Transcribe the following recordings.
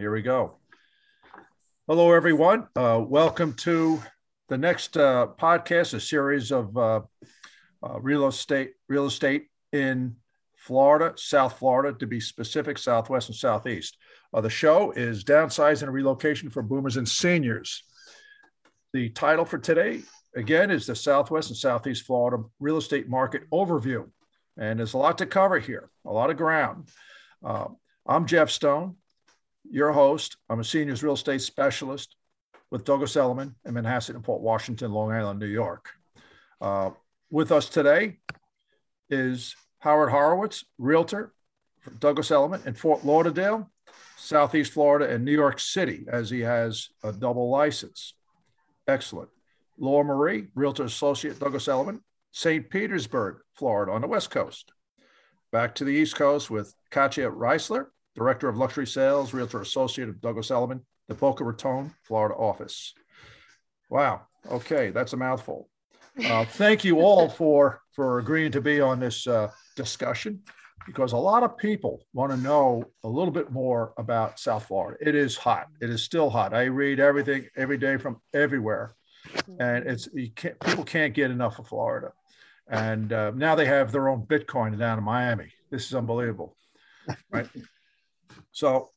here we go. Hello, everyone. Uh, welcome to the next uh, podcast, a series of uh, uh, real estate, real estate in Florida, South Florida, to be specific, Southwest and Southeast. Uh, the show is downsizing and relocation for boomers and seniors. The title for today, again, is the Southwest and Southeast Florida real estate market overview. And there's a lot to cover here, a lot of ground. Uh, I'm Jeff Stone, your host. I'm a seniors real estate specialist with Douglas Elliman in Manhasset and Port Washington, Long Island, New York. Uh, with us today is Howard Horowitz, realtor for Douglas Elliman in Fort Lauderdale, Southeast Florida, and New York City, as he has a double license. Excellent. Laura Marie, realtor associate Douglas Elliman, St. Petersburg, Florida, on the West Coast. Back to the East Coast with Katya Reisler, director of luxury sales, realtor associate of Douglas Elliman, the Boca Raton, Florida office. Wow. Okay, that's a mouthful. Uh, thank you all for for agreeing to be on this uh, discussion because a lot of people want to know a little bit more about South Florida. It is hot. It is still hot. I read everything every day from everywhere, and it's can't, people can't get enough of Florida. And uh, now they have their own Bitcoin down in Miami. This is unbelievable, right? so,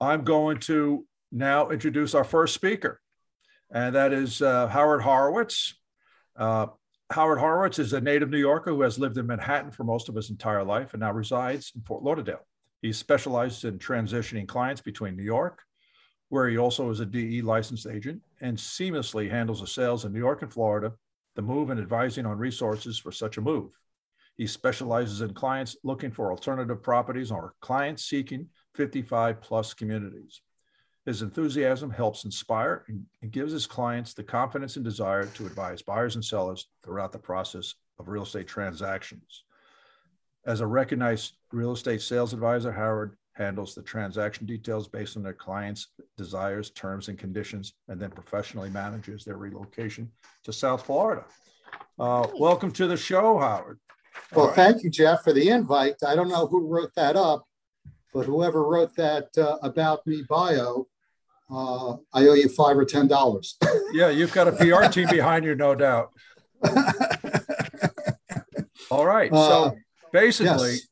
I'm going to now introduce our first speaker, and that is uh, Howard Horowitz. Uh, Howard Horowitz is a native New Yorker who has lived in Manhattan for most of his entire life and now resides in Fort Lauderdale. He specializes in transitioning clients between New York, where he also is a DE licensed agent, and seamlessly handles the sales in New York and Florida, the move and advising on resources for such a move. He specializes in clients looking for alternative properties or clients seeking 55 plus communities. His enthusiasm helps inspire and, gives his clients the confidence and desire to advise buyers and sellers throughout the process of real estate transactions. As a recognized real estate sales advisor, Howard handles the transaction details based on their clients' desires, terms, and conditions, and then professionally manages their relocation to South Florida. Uh, welcome to the show, Howard. Well, right. thank you, Jeff, for the invite. I don't know who wrote that up, but whoever wrote that uh, about me bio uh, I owe you five or ten dollars. yeah, you've got a PR team behind you, no doubt. All right. So uh, basically, yes.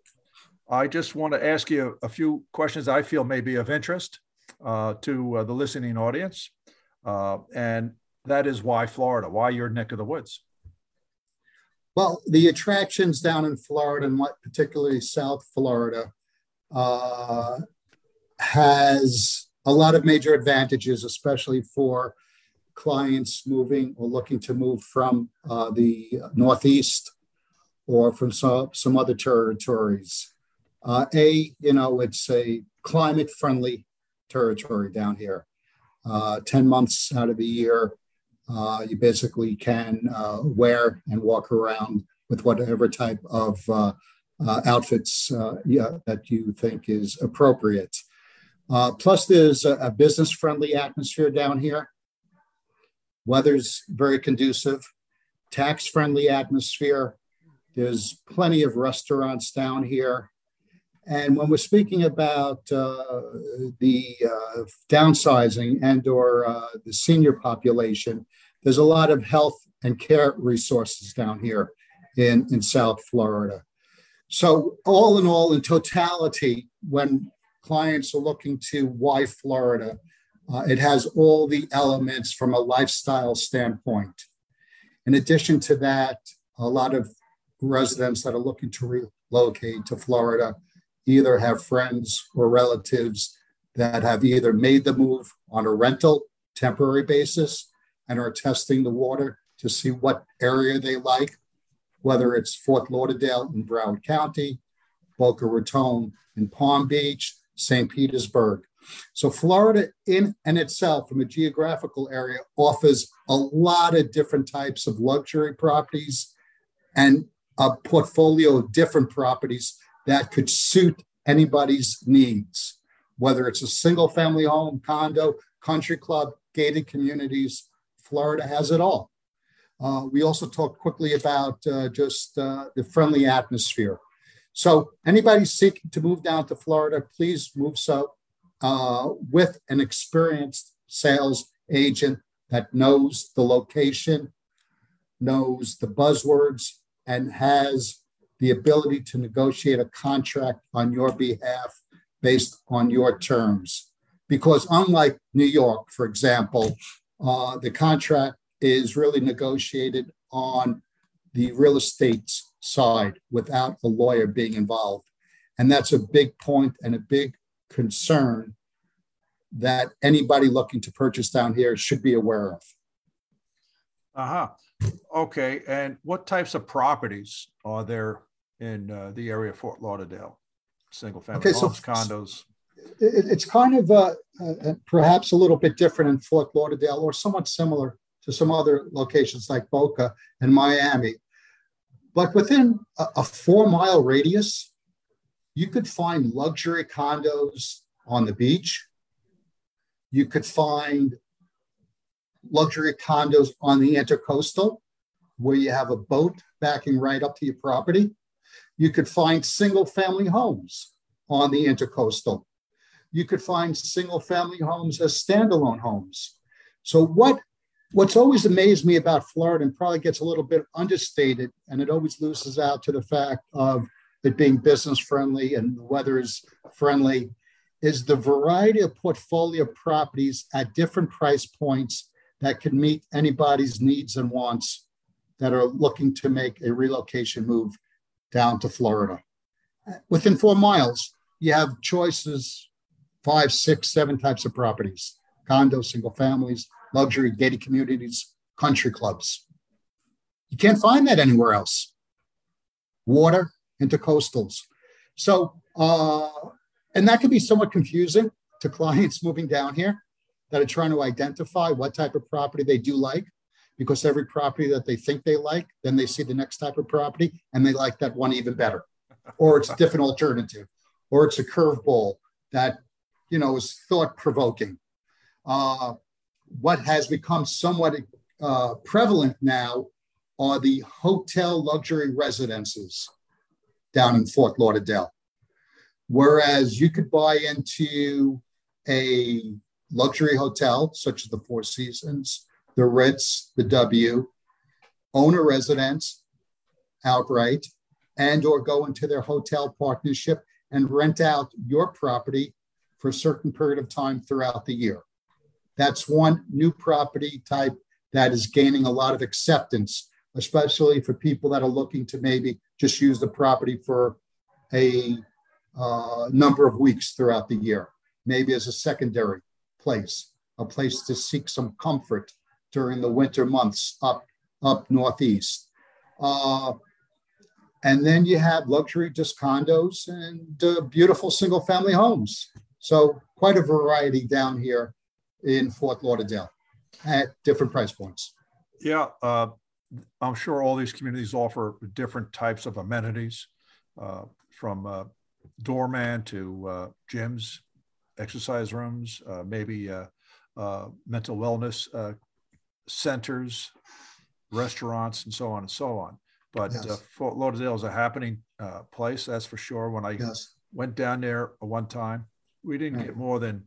I just want to ask you a few questions I feel may be of interest uh, to uh, the listening audience. Uh, and that is why Florida, why your neck of the woods? Well, the attractions down in Florida, and what particularly South Florida, uh, has a lot of major advantages, especially for clients moving or looking to move from uh, the Northeast or from some, some other territories. Uh, a, you know, it's a climate friendly territory down here. Uh, 10 months out of the year, uh, you basically can uh, wear and walk around with whatever type of uh, outfits yeah, that you think is appropriate. Uh, plus, there's a, a business friendly atmosphere down here. Weather's very conducive, tax friendly atmosphere. There's plenty of restaurants down here. And when we're speaking about uh, the uh, downsizing and or uh, the senior population, there's a lot of health and care resources down here in, in South Florida. So all in all, in totality, when clients are looking to why Florida. Uh, it has all the elements from a lifestyle standpoint. In addition to that, a lot of residents that are looking to relocate to Florida either have friends or relatives that have either made the move on a rental temporary basis and are testing the water to see what area they like, whether it's Fort Lauderdale in Broward County, Boca Raton in Palm Beach, St. Petersburg. So, Florida in and itself, from a geographical area, offers a lot of different types of luxury properties and a portfolio of different properties that could suit anybody's needs, whether it's a single family home, condo, country club, gated communities. Florida has it all. Uh, we also talked quickly about uh, just uh, the friendly atmosphere. So anybody seeking to move down to Florida, please move so uh, with an experienced sales agent that knows the location, knows the buzzwords, and has the ability to negotiate a contract on your behalf based on your terms. Because unlike New York, for example, uh, the contract is really negotiated on the real estate side without a lawyer being involved. And that's a big point and a big concern that anybody looking to purchase down here should be aware of. Uh huh. Okay. And what types of properties are there in uh, the area of Fort Lauderdale? Single family okay, homes, so condos? It, it's kind of uh, uh, perhaps a little bit different in Fort Lauderdale or somewhat similar to some other locations like Boca and Miami. But within a, a four mile radius, you could find luxury condos on the beach. You could find luxury condos on the intercoastal where you have a boat backing right up to your property. You could find single family homes on the intercoastal. You could find single family homes as standalone homes. So what what's always amazed me about Florida and probably gets a little bit understated, and it always loses out to the fact of it being business friendly and the weather is friendly, is the variety of portfolio properties at different price points that can meet anybody's needs and wants that are looking to make a relocation move down to Florida. Within four miles, you have choices five, six, seven types of properties condos, single families, luxury gated communities, country clubs. You can't find that anywhere else. Water, intercoastals. So, uh, and that can be somewhat confusing to clients moving down here that are trying to identify what type of property they do like because every property that they think they like, then they see the next type of property and they like that one even better. Or it's a different alternative, or it's a curveball that you know is thought provoking. Uh, what has become somewhat uh, prevalent now are the hotel luxury residences down in Fort Lauderdale. Whereas you could buy into a luxury hotel, such as the Four Seasons, the Ritz, the W, own a residence outright, and or go into their hotel partnership and rent out your property for a certain period of time throughout the year. That's one new property type that is gaining a lot of acceptance, especially for people that are looking to maybe just use the property for a uh, number of weeks throughout the year, maybe as a secondary place, a place to seek some comfort during the winter months up up northeast. Uh, and then you have luxury just condos and uh, beautiful single family homes. So quite a variety down here in Fort Lauderdale at different price points. Yeah, uh, I'm sure all these communities offer different types of amenities, uh, from uh, doorman to uh, gyms, exercise rooms, maybe mental wellness centers, restaurants, and so on and so on. But yes. Fort Lauderdale is a happening place, that's for sure. When I yes. went down there one time, we didn't right. get more than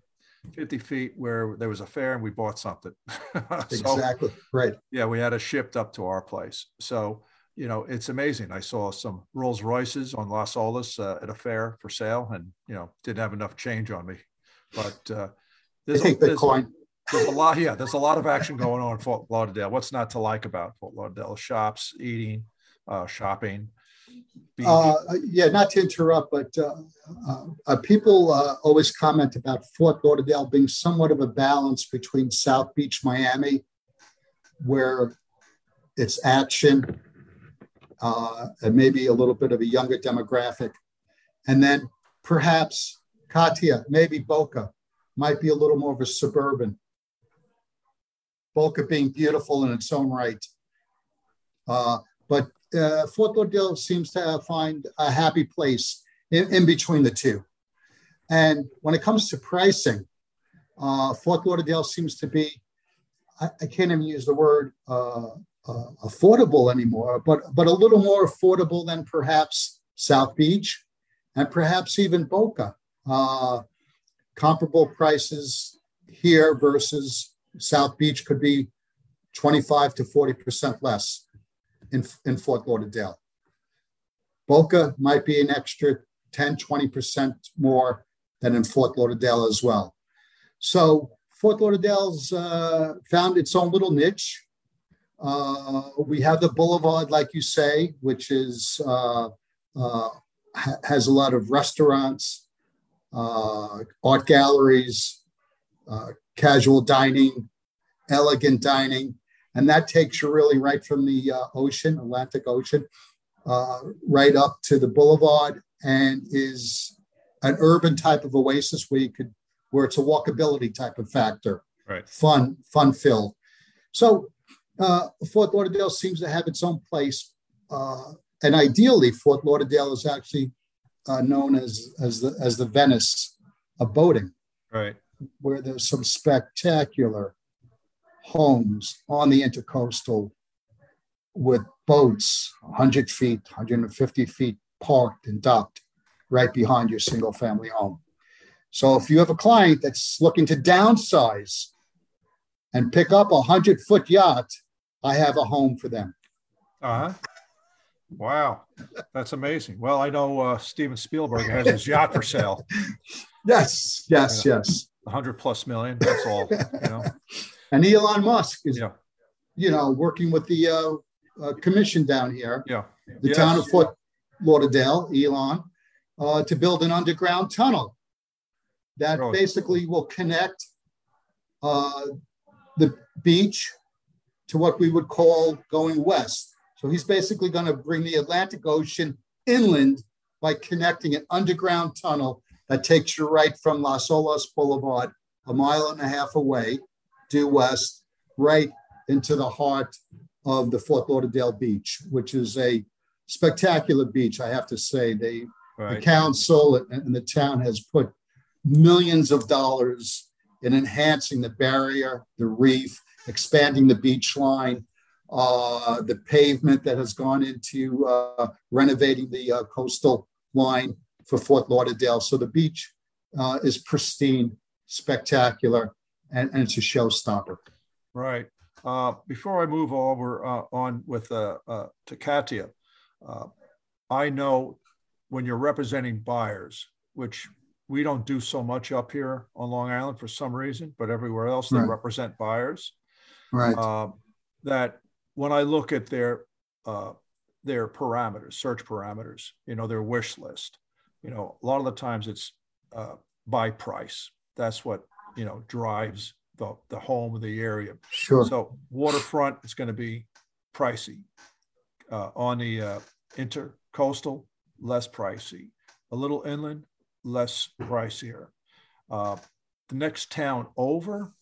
50 feet where there was a fair and we bought something. so, exactly. Right. Yeah, we had it shipped up to our place. So, you know, it's amazing. I saw some Rolls Royces on Las Olas uh, at a fair for sale and, you know, didn't have enough change on me. But uh, there's, a, there's, there's, a lot, yeah, there's a lot of action going on in Fort Lauderdale. What's not to like about Fort Lauderdale? Shops, eating, uh, shopping, uh, yeah, not to interrupt, but uh, uh, uh people uh, always comment about Fort Lauderdale being somewhat of a balance between South Beach, Miami, where it's action uh, and maybe a little bit of a younger demographic, and then perhaps Katya, maybe Boca, might be a little more of a suburban. Boca being beautiful in its own right. but uh, Fort Lauderdale seems to find a happy place in, in, between the two. And when it comes to pricing, uh, Fort Lauderdale seems to be, I, I can't even use the word uh, uh, affordable anymore, but, but a little more affordable than perhaps South Beach and perhaps even Boca. Uh, comparable prices here versus South Beach could be 25 to 40% less in, in Fort Lauderdale. Boca might be an extra 10, 20% more than in Fort Lauderdale as well. So Fort Lauderdale's uh, found its own little niche. Uh, we have the boulevard, like you say, which is uh, uh ha- has a lot of restaurants, uh, art galleries, uh, casual dining, elegant dining, and that takes you really right from the ocean, Atlantic Ocean, right up to the boulevard, and is an urban type of oasis where you could where it's a walkability type of factor. Right. Fun, fun filled. So uh, Fort Lauderdale seems to have its own place. Uh, and ideally, Fort Lauderdale is actually uh, known as, as, the, as the Venice of boating. Right. Where there's some spectacular homes on the intercoastal with boats 100 feet, 150 feet parked and docked right behind your single family home. So if you have a client that's looking to downsize and pick up a hundred foot yacht, I have a home for them. Uh huh. Wow, that's amazing. Well, I know uh, Steven Spielberg has his yacht for sale. Yes, yes, yes. Hundred plus million. That's all. You know. and Elon Musk is, yeah. you know, working with the uh, uh, commission down here. Yeah. The yes. town of Fort Lauderdale, Elon, uh, to build an underground tunnel that really? basically will connect uh, the beach to what we would call going west. So he's basically going to bring the Atlantic Ocean inland by connecting an underground tunnel that takes you right from Las Olas Boulevard, a mile and a half away, due west, right into the heart of the Fort Lauderdale beach, which is a spectacular beach, I have to say. They, right. The council and the town has put millions of dollars in enhancing the barrier, the reef, expanding the beach line, uh, the pavement that has gone into uh, renovating the uh, coastal line for Fort Lauderdale. So the beach uh, is pristine, spectacular, and, and, it's a showstopper. Right. Uh, before I move over uh, on with to Katya, I know when you're representing buyers, which we don't do so much up here on Long Island for some reason, but everywhere else they right. represent buyers. Right. Uh, that when I look at their uh, their parameters, search parameters, you know, their wish list, you know, a lot of the times it's uh, by price. That's what you know drives the the home of the area. Sure. So waterfront is going to be pricey. Uh, on the uh, intercoastal, less pricey. A little inland, less pricier. Uh, the next town over,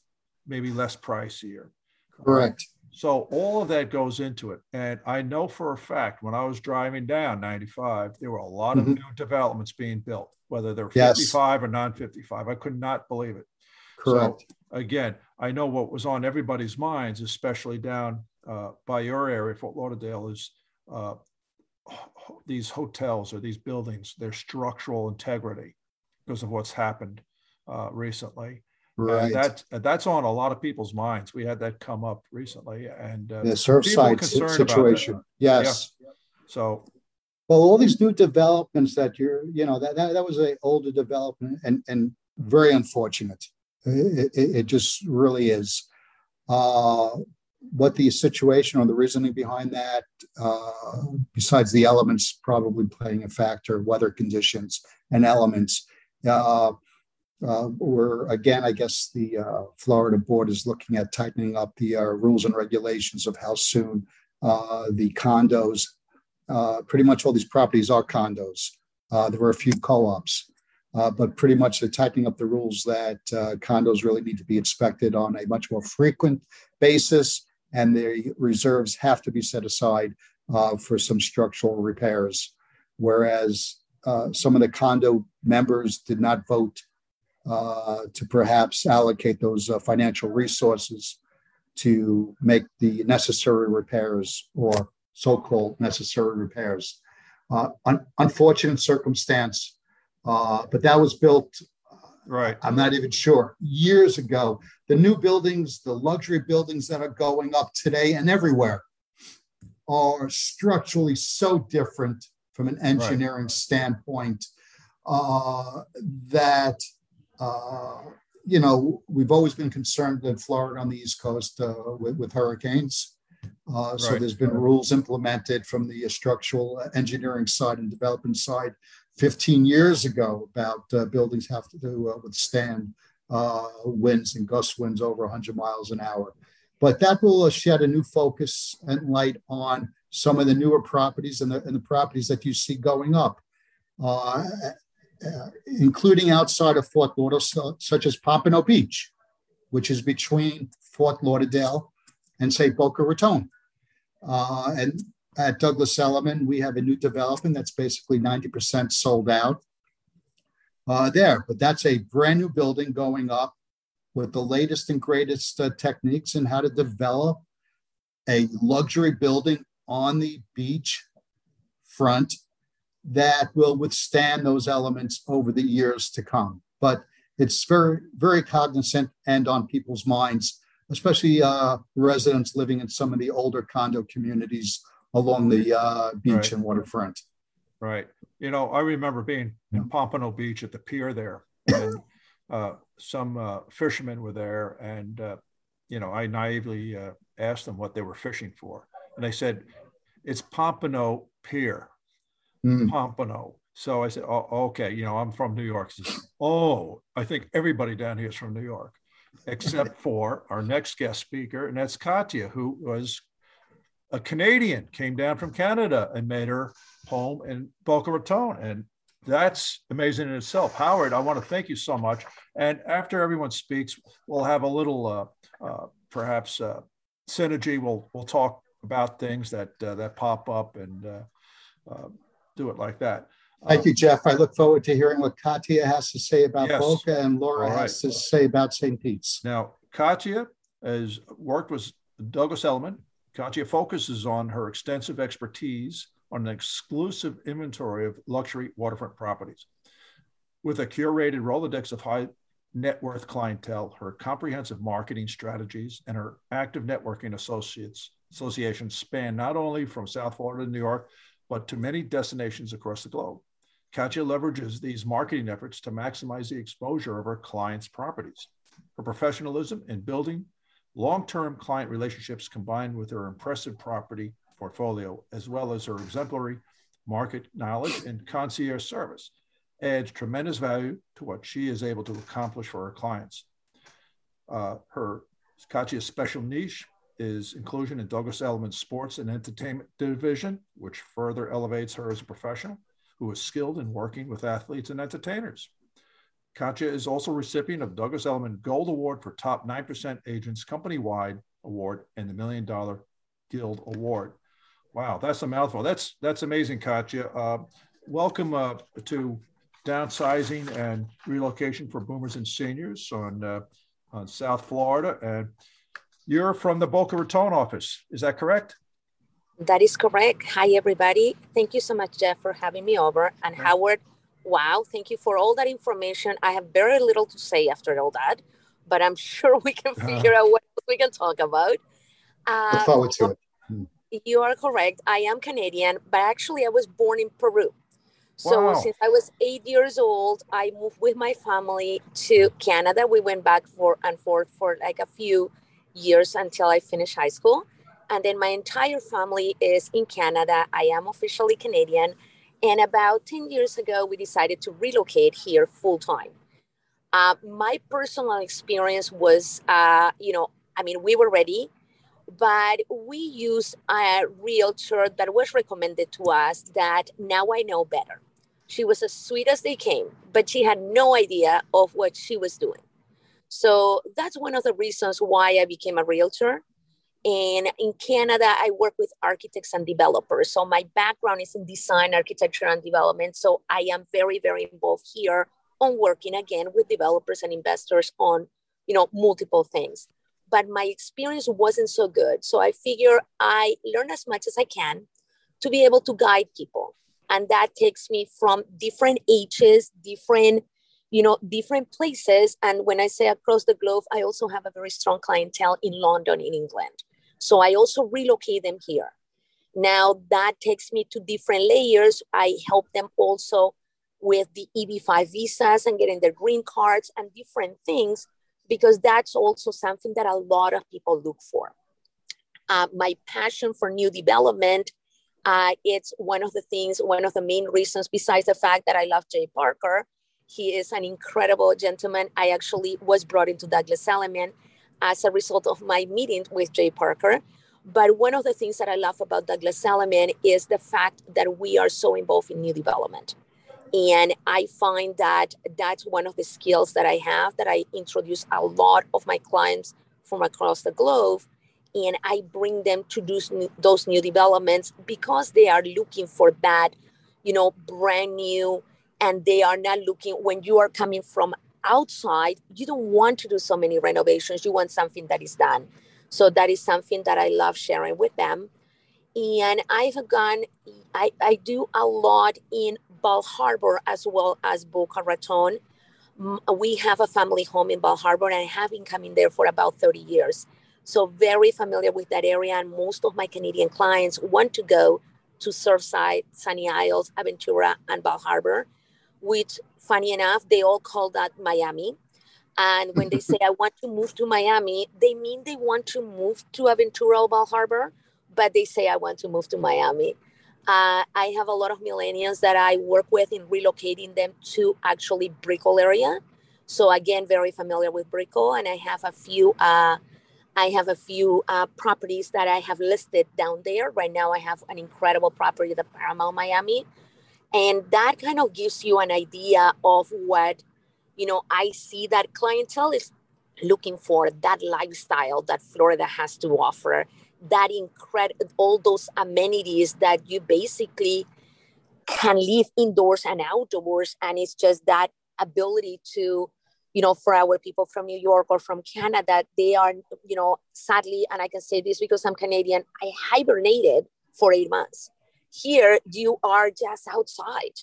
maybe less pricier. Correct. So all of that goes into it. And I know for a fact when I was driving down 95, there were a lot of mm-hmm. new developments being built, whether they're 55 yes. or non 55. I could not believe it. Correct. So again, I know what was on everybody's minds, especially down uh, by your area, Fort Lauderdale, is uh, these hotels or these buildings, their structural integrity because of what's happened uh, recently. Right. And that that's on a lot of people's minds. We had that come up recently, and uh, the Surfside situation. Yes. Yeah. So. Well, all these new developments that you're, you know, that that, that was a older development and and very unfortunate. It, it, it just really is. Uh, what the situation or the reasoning behind that, uh, besides the elements probably playing a factor, weather conditions and elements. Uh, uh, we're again, I guess the uh, Florida board is looking at tightening up the uh, rules and regulations of how soon uh, the condos, pretty much all these properties are condos. there were a few co-ops. but pretty much they're tightening up the rules that condos really need to be inspected on a much more frequent basis and the reserves have to be set aside uh, for some structural repairs. Whereas uh, some of the condo members did not vote uh, to perhaps allocate those uh, financial resources to make the necessary repairs or so called necessary repairs. Uh, un- unfortunate circumstance, uh, but that was built Right. I'm not even sure. Years ago, the new buildings, the luxury buildings that are going up today and everywhere are structurally so different from an engineering right. standpoint uh, that, uh, you know, we've always been concerned in Florida on the East Coast uh, with, with, hurricanes. Uh, so right. there's been rules implemented from the structural engineering side and development side 15 years ago about uh, buildings have to uh, withstand uh, winds and gust winds over 100 miles an hour. But that will shed a new focus and light on some of the newer properties and the, and the properties that you see going up, uh, uh, including outside of Fort Lauderdale, such as Pompano Beach, which is between Fort Lauderdale and, say, Boca Raton. Uh, and at Douglas Elliman, we have a new development that's basically 90% sold out uh, there. But that's a brand new building going up with the latest and greatest uh, techniques in how to develop a luxury building on the beach front that will withstand those elements over the years to come. But it's very, very cognizant and on people's minds, especially uh, residents living in some of the older condo communities along the uh, beach right. and waterfront. Right. You know, I remember being in Pompano Beach at the pier there, and uh, some uh, fishermen were there, and uh, you know, I naively uh, asked them what they were fishing for, and they said, "It's Pompano Pier, mm. Pompano." So I said, "Oh, okay. You know, I'm from New York." "Oh, I think everybody down here is from New York." Except for our next guest speaker, and that's Katya, who was a Canadian came down from Canada and made her home in Boca Raton. And that's amazing in itself. Howard, I want to thank you so much. And after everyone speaks, we'll have a little, uh, uh, perhaps, uh, synergy. We'll we'll talk about things that uh, that pop up and uh, uh, do it like that. Thank uh, you, Jeff. I look forward to hearing what Katya has to say about yes. Boca and Laura right. has to say about St. Pete's. Now, Katya has worked with Douglas Elliman Katya focuses on her extensive expertise on an exclusive inventory of luxury waterfront properties. With a curated Rolodex of high net worth clientele, her comprehensive marketing strategies, and her active networking associates associations span not only from South Florida to New York, but to many destinations across the globe. Katya leverages these marketing efforts to maximize the exposure of her clients' properties. Her professionalism in building long-term client relationships combined with her impressive property portfolio, as well as her exemplary market knowledge and concierge service, adds tremendous value to what she is able to accomplish for her clients. Uh, her Katya's special niche is inclusion in Douglas Elliman's sports and entertainment division, which further elevates her as a professional who is skilled in working with athletes and entertainers. Katya is also recipient of Douglas Elliman Gold Award for Top 9% Agents Company-Wide Award and the Million Dollar Guild Award. Wow, that's a mouthful. That's that's amazing, Katya. Uh, welcome uh, to downsizing and relocation for boomers and seniors on uh, on South Florida, and you're from the Boca Raton office. Is that correct? That is correct. Hi, everybody. Thank you so much, Jeff, for having me over. And Howard, wow, thank you for all that information. I have very little to say after all that, but I'm sure we can uh-huh. figure uh, out what we can talk about. Uh, Look forward to it. Hmm. You are correct. I am Canadian, but actually, I was born in Peru. So wow. since I was eight years old, I moved with my family to Canada. We went back for and forth for like a few years until I finished high school. And then my entire family is in Canada. I am officially Canadian and about 10 years ago, we decided to relocate here full time. Uh, my personal experience was, uh, you know, I mean, we were ready, but we used a realtor that was recommended to us that now I know better. She was as sweet as they came, but she had no idea of what she was doing. So that's one of the reasons why I became a realtor. And in Canada, I work with architects and developers. So my background is in design, architecture, and development. So I am very, very involved here on working again with developers and investors on, you know, multiple things. But my experience wasn't so good. So I figure I learn as much as I can to be able to guide people. And that takes me from different ages, different, you know, different places. And when I say across the globe, I also have a very strong clientele in London, in England. So I also relocate them here. Now that takes me to different layers. I help them also with the EB5 visas and getting their green cards and different things, because that's also something that a lot of people look for. Uh, my passion for new development, uh, it's one of the things, one of the main reasons, besides the fact that I love Jay Parker. He is an incredible gentleman. I actually was brought into Douglas Elliman as a result of my meeting with Jay Parker. But one of the things that I love about Douglas Elliman is the fact that we are so involved in new development. And I find that that's one of the skills that I have that I introduce a lot of my clients from across the globe. And I bring them to do those new developments because they are looking for that, you know, brand new. And they are not looking when you are coming from outside, you don't want to do so many renovations. You want something that is done. So that is something that I love sharing with them. And I've gone, I, I do a lot in Bal Harbour as well as Boca Raton. We have a family home in Bal Harbour and I have been coming there for about 30 years. So very familiar with that area. And most of my Canadian clients want to go to Surfside, Sunny Isles, Aventura, and Bal Harbour, which funny enough, they all call that Miami. And when they say, I want to move to Miami, they mean they want to move to Aventura or Bal Harbour, but they say, I want to move to Miami. Uh, I have a lot of millennials that I work with in relocating them to actually Brickell area. So again, very familiar with Brickell, and I have a few. Uh, I have a few uh, properties that I have listed down there. Right now, I have an incredible property, the Paramount Miami, and that kind of gives you an idea of what you know. I see that clientele is looking for that lifestyle that Florida has to offer that incredible all those amenities that you basically can live indoors and outdoors and it's just that ability to you know for our people from new york or from canada they are you know sadly and i can say this because i'm canadian i hibernated for eight months here you are just outside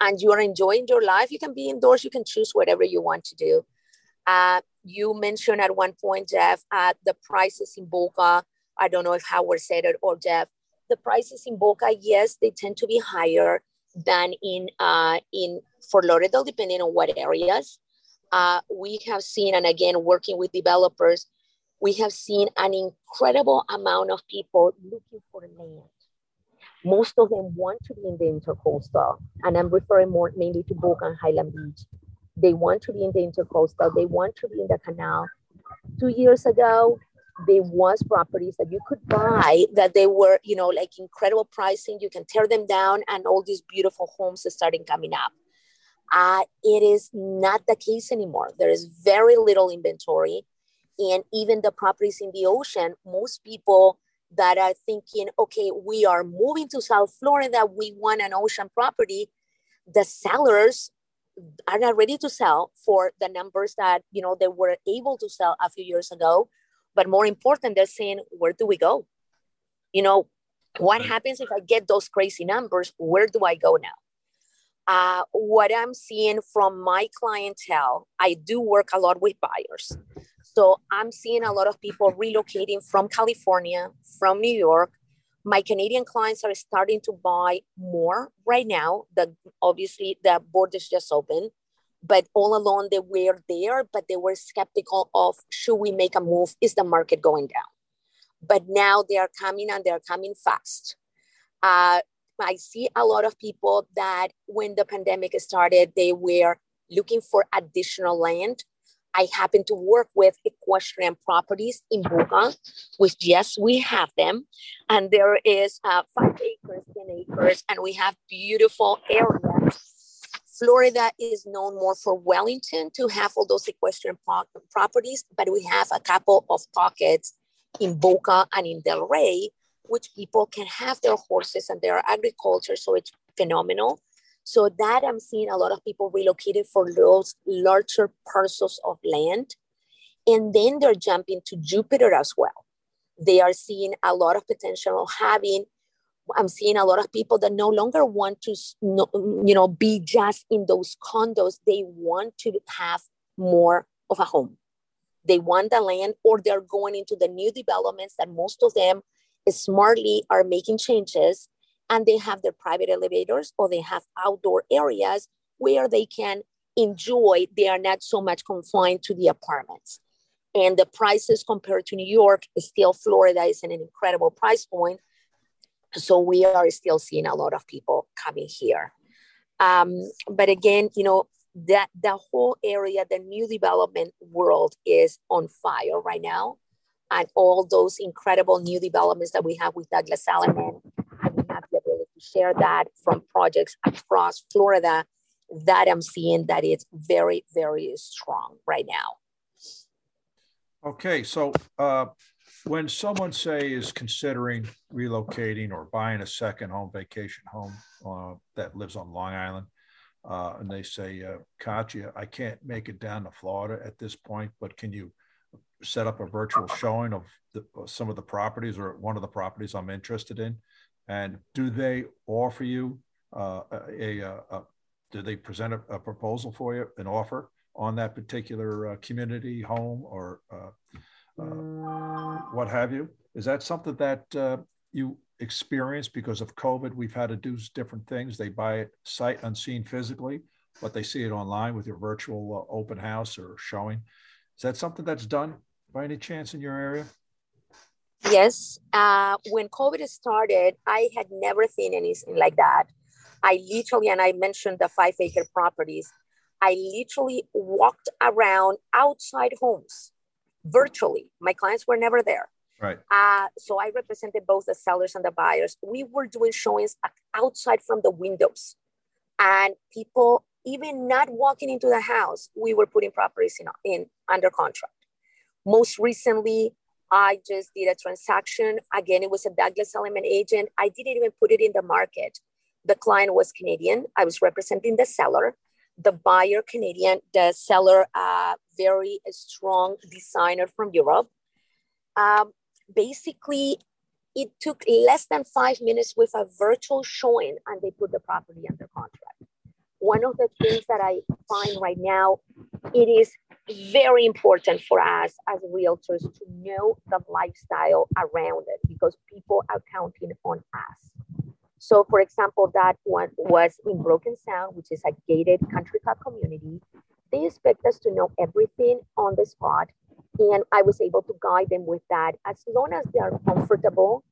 and you are enjoying your life you can be indoors you can choose whatever you want to do uh, you mentioned at one point jeff uh, the prices in boca I don't know if Howard said it or Jeff. The prices in Boca, yes, they tend to be higher than in uh, in Fort Lauderdale, depending on what areas. Uh, we have seen, and again, working with developers, we have seen an incredible amount of people looking for land. Most of them want to be in the intercoastal, and I'm referring more mainly to Boca and Highland Beach. They want to be in the intercoastal. They want to be in the canal. Two years ago, there was properties that you could buy that they were you know like incredible pricing you can tear them down and all these beautiful homes are starting coming up uh, it is not the case anymore there is very little inventory and even the properties in the ocean most people that are thinking okay we are moving to south florida we want an ocean property the sellers are not ready to sell for the numbers that you know they were able to sell a few years ago but more important, they're saying, where do we go? You know, what happens if I get those crazy numbers? Where do I go now? Uh, what I'm seeing from my clientele, I do work a lot with buyers. So I'm seeing a lot of people relocating from California, from New York. My Canadian clients are starting to buy more right now. The obviously the borders just open but all along they were there, but they were skeptical of should we make a move? Is the market going down? But now they are coming and they're coming fast. Uh, I see a lot of people that when the pandemic started, they were looking for additional land. I happen to work with equestrian properties in Boca, which yes, we have them. And there is uh, five acres, 10 acres, and we have beautiful areas Florida is known more for Wellington to have all those equestrian pro- properties, but we have a couple of pockets in Boca and in Delray, which people can have their horses and their agriculture. So it's phenomenal. So that I'm seeing a lot of people relocated for those larger parcels of land. And then they're jumping to Jupiter as well. They are seeing a lot of potential of having I'm seeing a lot of people that no longer want to, you know, be just in those condos. They want to have more of a home. They want the land, or they're going into the new developments that most of them smartly are making changes, and they have their private elevators or they have outdoor areas where they can enjoy. They are not so much confined to the apartments. And the prices compared to New York, still Florida is an incredible price point so we are still seeing a lot of people coming here um, but again you know that the whole area the new development world is on fire right now and all those incredible new developments that we have with douglas elliman share that from projects across florida that i'm seeing that it's very very strong right now. Okay so uh, when someone say is considering relocating or buying a second home vacation home uh, that lives on long island uh, and they say uh, katya i can't make it down to florida at this point but can you set up a virtual showing of the, some of the properties or one of the properties i'm interested in and do they offer you uh, a, a, a, do they present a, a, proposal for you an offer on that particular uh, community home or uh, uh, what have you. Is that something that uh, you experience because of COVID? We've had to do different things. They buy it sight unseen physically, but they see it online with your virtual uh, open house or showing. Is that something that's done by any chance in your area? Yes. Uh, when COVID started, I had never seen anything like that. I literally, and I mentioned the five acre properties, I literally walked around outside homes virtually. My clients were never there. Right. Uh, so I represented both the sellers and the buyers. We were doing showings outside from the windows, and people even not walking into the house, we were putting properties in, in under contract. Most recently, I just did a transaction. Again, it was a Douglas Elliman agent. I didn't even put it in the market. The client was Canadian. I was representing the seller the buyer Canadian, the seller uh, very strong designer from Europe. Um, basically, it took less than five minutes with a virtual showing, and they put the property under contract. One of the things that I find right now, it is very important for us as realtors to know the lifestyle around it because people are counting on us. So, for example, that one was in Broken Sound, which is a gated country club community. They expect us to know everything on the spot. And I was able to guide them with that as long as they are comfortable,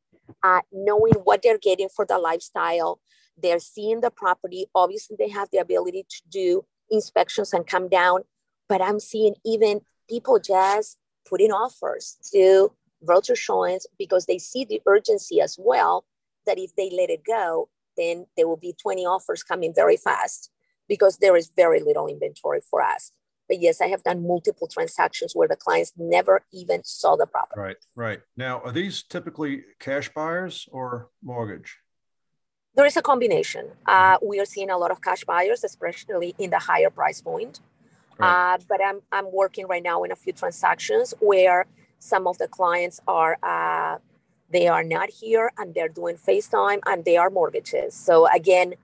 uh, knowing what they're getting for the lifestyle. They're seeing the property. Obviously, they have the ability to do inspections and come down. But I'm seeing even people just putting offers to virtual showings because they see the urgency as well that if they let it go, then there will be 20 offers coming very fast because there is very little inventory for us. But yes, I have done multiple transactions where the clients never even saw the property. Right, right. Now, are these typically cash buyers or mortgage? There is a combination. Uh, we are seeing a lot of cash buyers, especially in the higher price point. Right. Uh, but I'm, I'm working right now in a few transactions where some of the clients are uh, they are not here and they're doing FaceTime and they are mortgages. So again,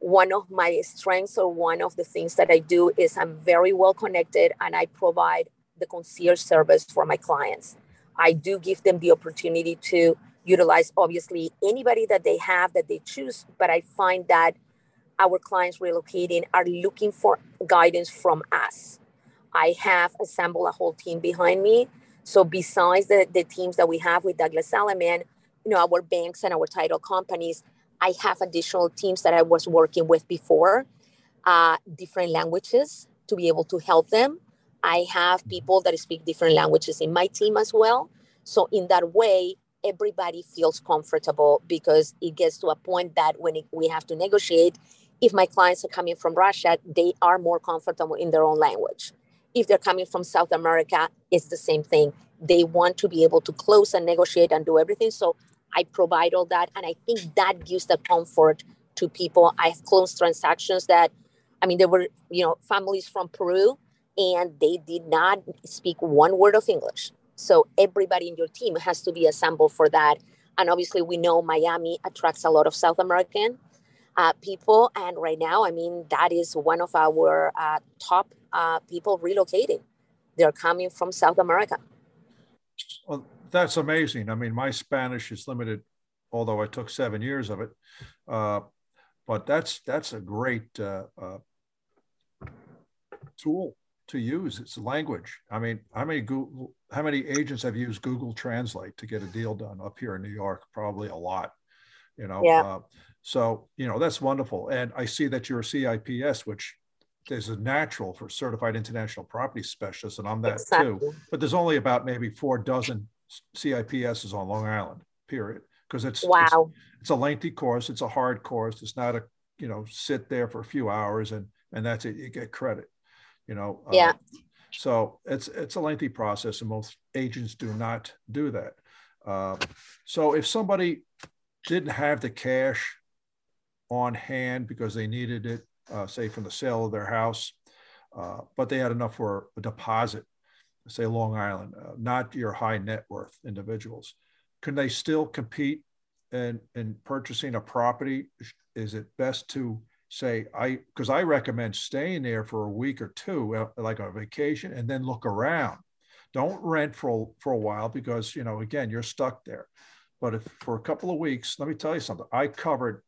one of my strengths or one of the things that I do is I'm very well connected and I provide the concierge service for my clients. I do give them the opportunity to utilize obviously anybody that they have that they choose, but I find that our clients relocating are looking for guidance from us. I have assembled a whole team behind me so besides the, the teams that we have with Douglas Elliman, you know, our banks and our title companies, I have additional teams that I was working with before, uh, different languages to be able to help them. I have people that speak different languages in my team as well. So in that way, everybody feels comfortable because it gets to a point that when it, we have to negotiate, if my clients are coming from Russia, they are more comfortable in their own language. If they're coming from South America, it's the same thing. They want to be able to close and negotiate and do everything. So I provide all that. And I think that gives the comfort to people. I've closed transactions that, I mean, there were, you know, families from Peru and they did not speak one word of English. So everybody in your team has to be assembled for that. And obviously, we know Miami attracts a lot of South American uh, people. And right now, I mean, that is one of our uh, top uh, people relocating. They're coming from South America. Well, that's amazing. I mean, my Spanish is limited, although I took seven years of it. Uh, but that's that's a great uh, uh, tool to use. It's language. I mean, how many Google, how many agents have used Google Translate to get a deal done up here in New York? Probably a lot. You know. Yeah. Uh, so you know that's wonderful, and I see that you're a CIPS, which is a natural for certified international property specialist, and I'm that exactly. too. But there's only about maybe four dozen CIPSs on Long Island. Period. Because it's wow. It's, it's a lengthy course. It's a hard course. It's not a you know sit there for a few hours and and that's it. You get credit you know yeah uh, so it's it's a lengthy process and most agents do not do that uh, so if somebody didn't have the cash on hand because they needed it uh, say from the sale of their house. Uh, but they had enough for a deposit say long island uh, not your high net worth individuals. Can they still compete in in purchasing a property? Is it best to say i because i recommend staying there for a week or two uh, like a vacation and then look around. Don't rent for for a while because you know again you're stuck there. But if for a couple of weeks let me tell you something. I covered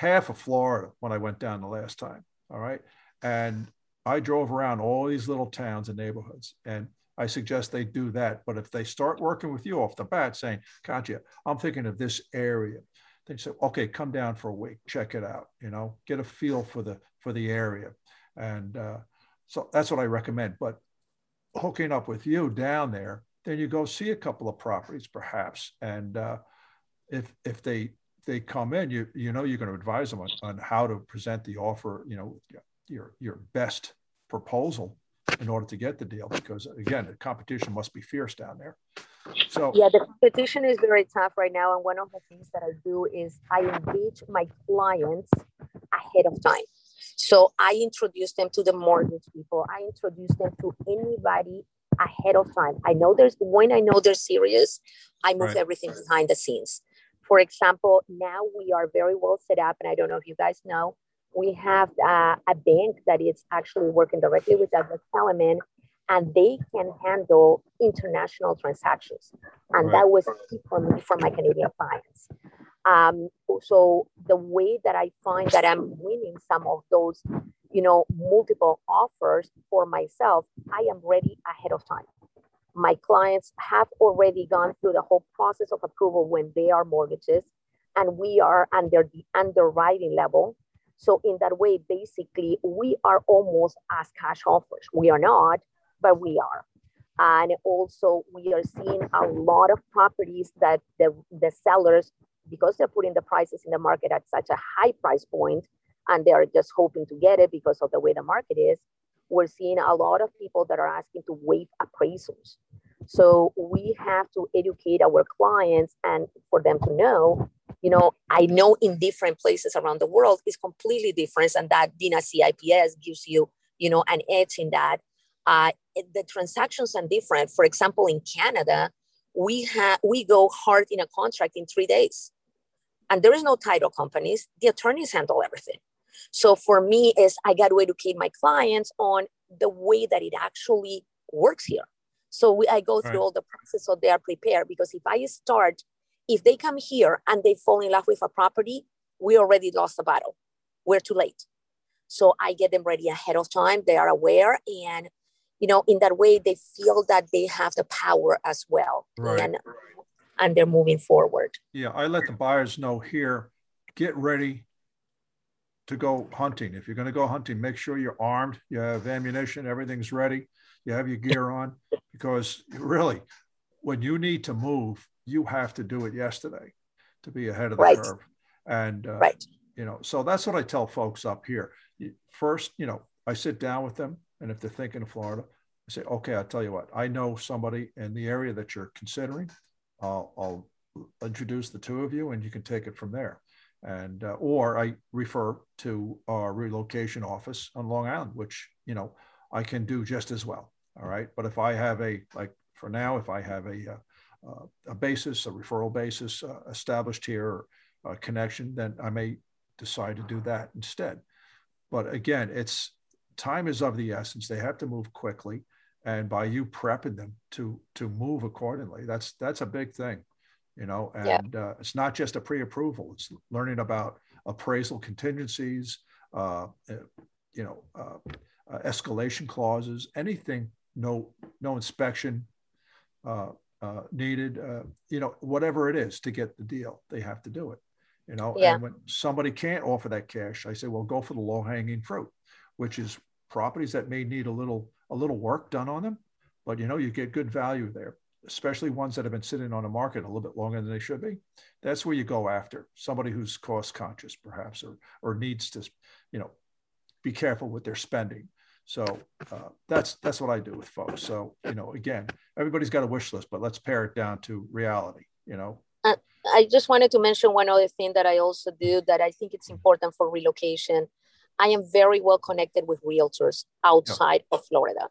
half of florida when i went down the last time all right and i drove around all these little towns and neighborhoods and I suggest they do that. But if they start working with you off the bat saying, Katya, I'm thinking of this area, they say, okay, come down for a week, check it out, you know, get a feel for the for the area. And uh, so that's what I recommend. But hooking up with you down there, then you go see a couple of properties perhaps. And uh, if if they they come in, you you know you're going to advise them on, on how to present the offer, you know, your your best proposal in order to get the deal because again the competition must be fierce down there. So yeah the competition is very tough right now and one of the things that i do is i engage my clients ahead of time. So i introduce them to the mortgage people. I introduce them to anybody ahead of time. I know there's when i know they're serious i move right. everything behind the scenes for example now we are very well set up and i don't know if you guys know we have uh, a bank that is actually working directly with Douglas Elliman, and they can handle international transactions. And right. that was key for me for my Canadian clients. Um, so the way that I find that I'm winning some of those, you know, multiple offers for myself, I am ready ahead of time. My clients have already gone through the whole process of approval when they are mortgages, and we are under the underwriting level so in that way, basically, we are almost as cash offers. We are not, but we are. And also, we are seeing a lot of properties that the, the sellers, because they're putting the prices in the market at such a high price point, and they're just hoping to get it because of the way the market is, we're seeing a lot of people that are asking to waive appraisals. So we have to educate our clients and for them to know you know, I know in different places around the world is completely different, and that being a CIPS gives you, you know, an edge in that. Uh, the transactions are different. For example, in Canada, we have we go hard in a contract in three days, and there is no title companies. The attorneys handle everything. So for me, is I got to educate my clients on the way that it actually works here. So we, I go through right. all the process so they are prepared. Because if I start if they come here and they fall in love with a property, we already lost the battle. We're too late. So I get them ready ahead of time. They are aware. And, you know, in that way, they feel that they have the power as well. Right. And, and they're moving forward. Yeah. I let the buyers know here get ready to go hunting. If you're going to go hunting, make sure you're armed, you have ammunition, everything's ready, you have your gear on, because really, when you need to move, you have to do it yesterday to be ahead of the right. curve. And, uh, right. you know, so that's what I tell folks up here. First, you know, I sit down with them, and if they're thinking of Florida, I say, okay, I'll tell you what, I know somebody in the area that you're considering. I'll, I'll introduce the two of you, and you can take it from there. And uh, or I refer to our relocation office on Long Island, which you know I can do just as well. All right, but if I have a like for now, if I have a uh, uh, a basis, a referral basis uh, established here, a connection, then I may decide to do that instead. But again, it's time is of the essence. They have to move quickly, and by you prepping them to to move accordingly, that's that's a big thing, you know. And yeah. uh, it's not just a pre-approval; it's learning about appraisal contingencies, uh, uh you know, uh, uh, escalation clauses, anything. No no inspection uh, needed. you know, whatever it is to get the deal, they have to do it you know yeah. and when somebody can't offer that cash i say well go for the low hanging fruit which is properties that may need a little a little work done on them but you know you get good value there especially ones that have been sitting on the market a little bit longer than they should be that's where you go after somebody who's cost conscious perhaps or or needs to you know be careful with their spending so uh, that's that's what i do with folks so you know again everybody's got a wish list but let's pare it down to reality you know uh, I just wanted to mention one other thing that I also do that I think it's important for relocation. I am very well connected with realtors outside yeah. of Florida.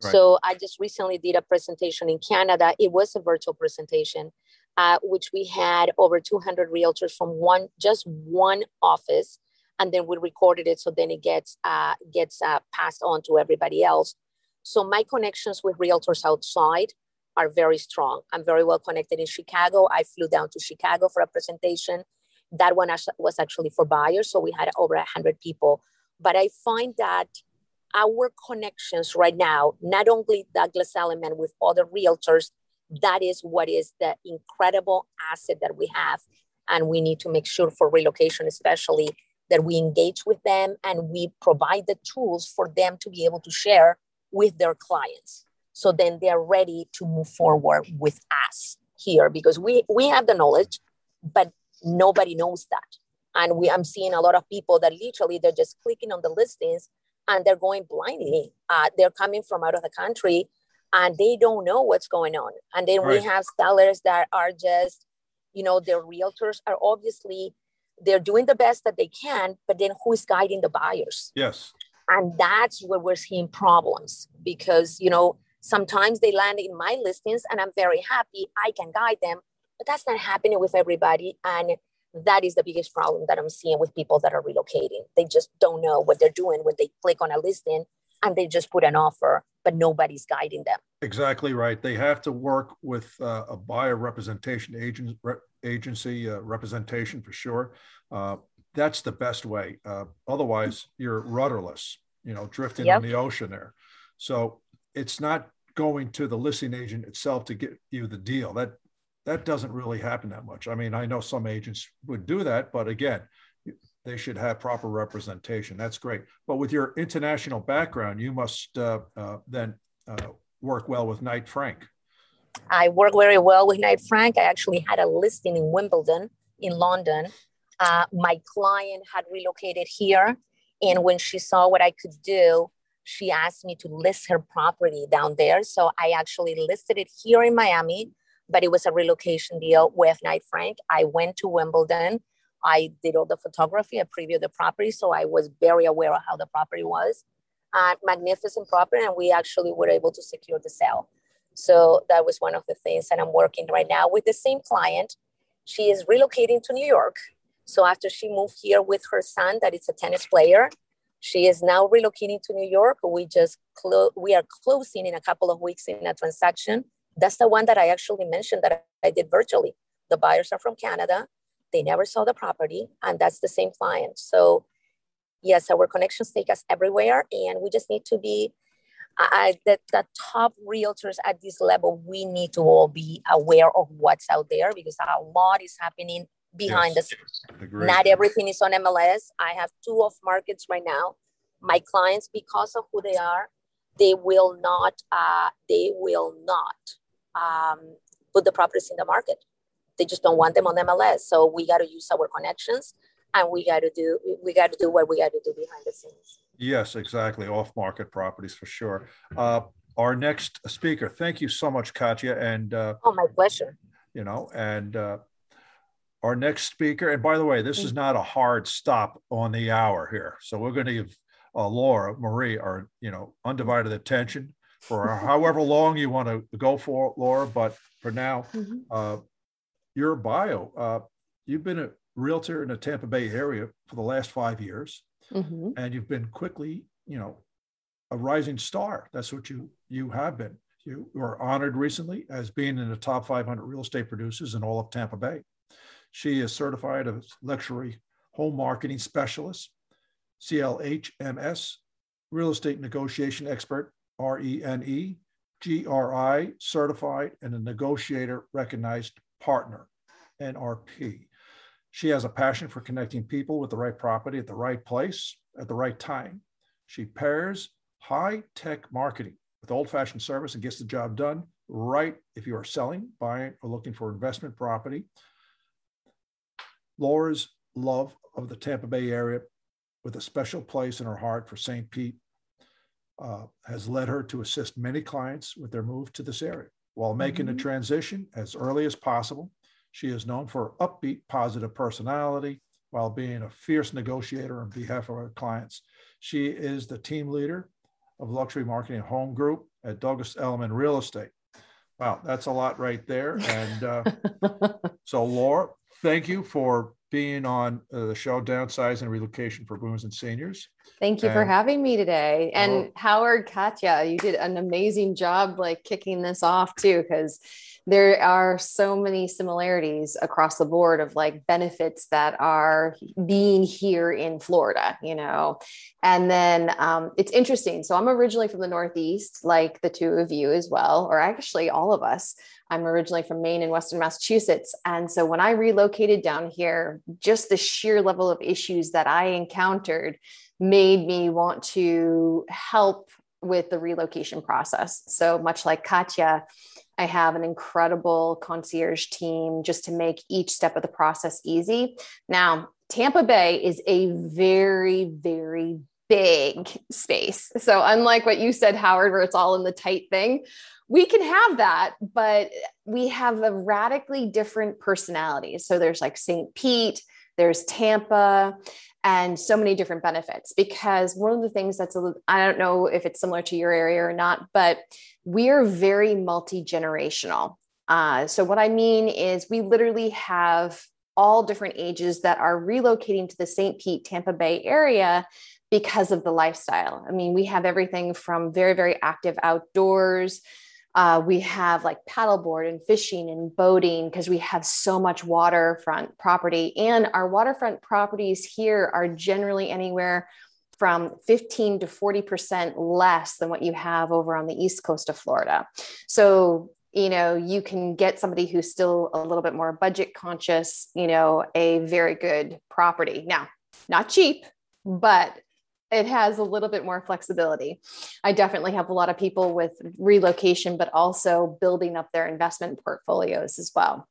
So I just recently did a presentation in Canada. It was a virtual presentation, uh, which we had over 200 realtors from one just one office, and then we recorded it so then it gets uh, gets uh, passed on to everybody else. So my connections with realtors outside are very strong. I'm very well connected in Chicago. I flew down to Chicago for a presentation. That one was actually for buyers, so we had over 100 people. But I find that our connections right now, not only Douglas Elliman with other realtors, that is what is the incredible asset that we have. And we need to make sure for relocation, especially, that we engage with them and we provide the tools for them to be able to share with their clients so then they're ready to move forward with us here because we we have the knowledge but nobody knows that and we i'm seeing a lot of people that literally they're just clicking on the listings and they're going blindly uh, they're coming from out of the country and they don't know what's going on and then right. we have sellers that are just you know their realtors are obviously they're doing the best that they can but then who is guiding the buyers yes and that's where we're seeing problems because you know Sometimes they land in my listings and I'm very happy. I can guide them, but that's not happening with everybody. And that is the biggest problem that I'm seeing with people that are relocating. They just don't know what they're doing when they click on a listing and they just put an offer, but nobody's guiding them. Exactly right. They have to work with uh, a buyer representation agent, re- agency uh, representation for sure. Uh, that's the best way. Uh, otherwise, you're rudderless, you know, drifting yep. in the ocean there. So it's not going to the listing agent itself to get you the deal. That that doesn't really happen that much. I mean, I know some agents would do that, but again, they should have proper representation. That's great. But with your international background, you must uh, uh, then uh, work well with Knight Frank. I work very well with Knight Frank. I actually had a listing in Wimbledon, in London. Uh, my client had relocated here, and when she saw what I could do, she asked me to list her property down there. So I actually listed it here in Miami, but it was a relocation deal with Knight Frank. I went to Wimbledon. I did all the photography, I previewed the property. So I was very aware of how the property was. Uh, magnificent property, and we actually were able to secure the sale. So that was one of the things that I'm working right now with the same client. She is relocating to New York. So after she moved here with her son, that is a tennis player, she is now relocating to New York. We just clo- we are closing in a couple of weeks in a transaction. That's the one that I actually mentioned that I did virtually. The buyers are from Canada. They never saw the property, and that's the same client. So, yes, our connections take us everywhere, and we just need to be the, the top realtors at this level. We need to all be aware of what's out there because a lot is happening behind yes. the scenes. Not everything is on MLS. I have two off markets right now. My clients, because of who they are, they will not. Uh, they will not um, put the properties in the market. They just don't want them on MLS. So we got to use our connections, and we got to do. We got to do what we got to do behind the scenes. Yes, exactly. Off market properties for sure. Uh, our next speaker. Thank you so much, Katya. And uh, oh, my pleasure. You know, and uh, our next speaker, and by the way, this is mm. not a hard stop on the hour here. So we're going to give uh, Laura, Marie, our you know undivided attention. For however long you want to go for, Laura. But for now, mm-hmm. uh, your bio, uh, you've been a realtor in the Tampa Bay area for the last five years, mm-hmm. and you've been quickly, you know, a rising star. That's what you you have been. You were honored recently as being in the top 500 real estate producers in all of Tampa Bay. She is certified as luxury home marketing specialist, CLHMS, real estate negotiation expert, RENE, GRI certified, and a negotiator recognized partner, NRP. She has a passion for connecting people with the right property at the right place at the right time. She pairs high tech marketing with old fashioned service and gets the job done right if you are selling, buying, or looking for investment property. Laura's love of the Tampa Bay area, with a special place in her heart for St. Pete, uh, has led her to assist many clients with their move to this area. While making mm-hmm. the transition as early as possible, she is known for her upbeat, positive personality while being a fierce negotiator on behalf of her clients. She is the team leader of Luxury Marketing Home Group at Douglas Elliman Real Estate. Wow, that's a lot right there. And uh, so, Laura, thank you for being on uh, the show Downsizing and Relocation for Boomers and Seniors. Thank you and, for having me today. And well, Howard, Katya, you did an amazing job like kicking this off too, because there are so many similarities across the board of like benefits that are being here in Florida, you know. And then um, it's interesting. So I'm originally from the Northeast, like the two of you as well, or actually all of us. I'm originally from Maine and Western Massachusetts. And so when I relocated down here, just the sheer level of issues that I encountered made me want to help with the relocation process. So much like Katya, I have an incredible concierge team just to make each step of the process easy. Now, Tampa Bay is a very, very big space. So, unlike what you said, Howard, where it's all in the tight thing, we can have that, but we have a radically different personality. So, there's like St. Pete, there's Tampa, and so many different benefits because one of the things that's I don't know if it's similar to your area or not, but we're very multi generational. Uh, so, what I mean is, we literally have all different ages that are relocating to the St. Pete, Tampa Bay area because of the lifestyle. I mean, we have everything from very, very active outdoors uh, we have like paddleboard and fishing and boating because we have so much waterfront property. And our waterfront properties here are generally anywhere from 15 to 40% less than what you have over on the east coast of Florida. So, you know, you can get somebody who's still a little bit more budget conscious, you know, a very good property. Now, not cheap, but it has a little bit more flexibility. I definitely have a lot of people with relocation, but also building up their investment portfolios as well.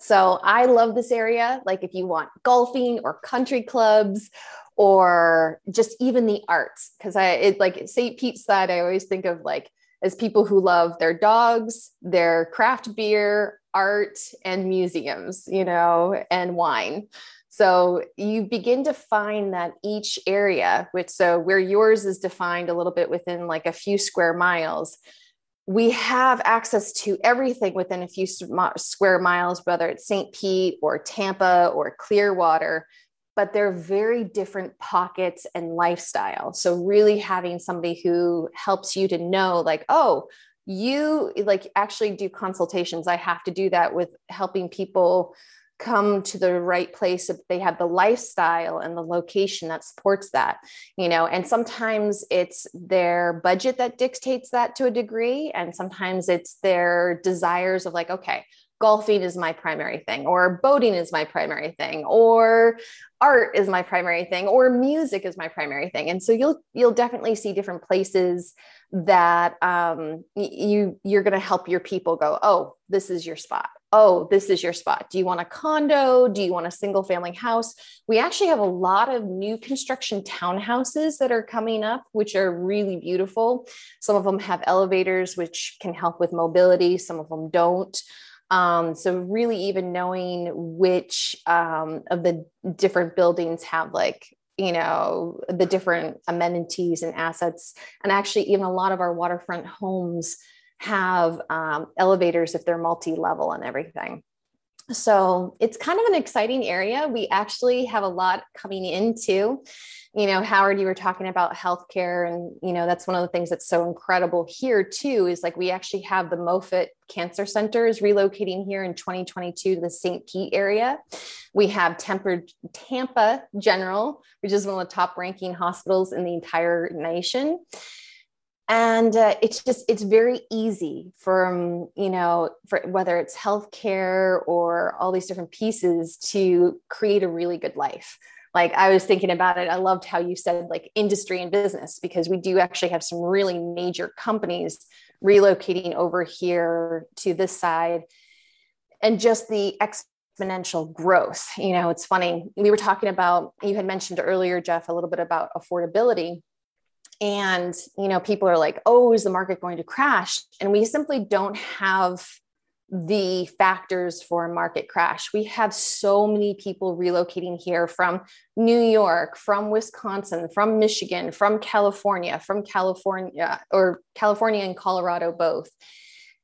So I love this area. Like if you want golfing or country clubs or just even the arts, because I it like St. Pete's side, I always think of like as people who love their dogs, their craft beer, art, and museums, you know, and wine. So you begin to find that each area, which so where yours is defined a little bit within like a few square miles, we have access to everything within a few square miles, whether it's St. Pete or Tampa or Clearwater, but they're very different pockets and lifestyle. So, really having somebody who helps you to know, like, oh, you like actually do consultations. I have to do that with helping people come to the right place if they have the lifestyle and the location that supports that you know? And sometimes it's their budget that dictates that to a degree and sometimes it's their desires of like okay golfing is my primary thing or boating is my primary thing or art is my primary thing or music is my primary thing. And so you'll you'll definitely see different places that um, you you're going to help your people go oh this is your spot oh, this is your spot. Do you want a condo? Do you want a single family house? We actually have a lot of new construction townhouses that are coming up, which are really beautiful. Some of them have elevators, which can help with mobility, some of them don't. Um, so really even knowing which um, of the different buildings have like you know the different amenities and assets and actually even a lot of our waterfront homes have um, elevators if they're multi-level and everything. So it's kind of an exciting area. We actually have a lot coming into you know howard you were talking about healthcare and you know that's one of the things that's so incredible here too is like we actually have the moffitt cancer center is relocating here in 2022 to the st pete area. We have tampa, tampa general which is one of the top ranking hospitals in the entire nation and uh, it's just it's very easy from you know for whether it's healthcare or all these different pieces to create a really good life like I was thinking about it. I loved how you said like industry and business because we do actually have some really major companies relocating over here to this side and just the exponential growth. You know, it's funny. We were talking about, you had mentioned earlier, Jeff, a little bit about affordability. And, you know, people are like, oh, is the market going to crash? And we simply don't have the factors for a market crash. We have so many people relocating here from New York, from Wisconsin, from Michigan, from California, from California, or California and Colorado both.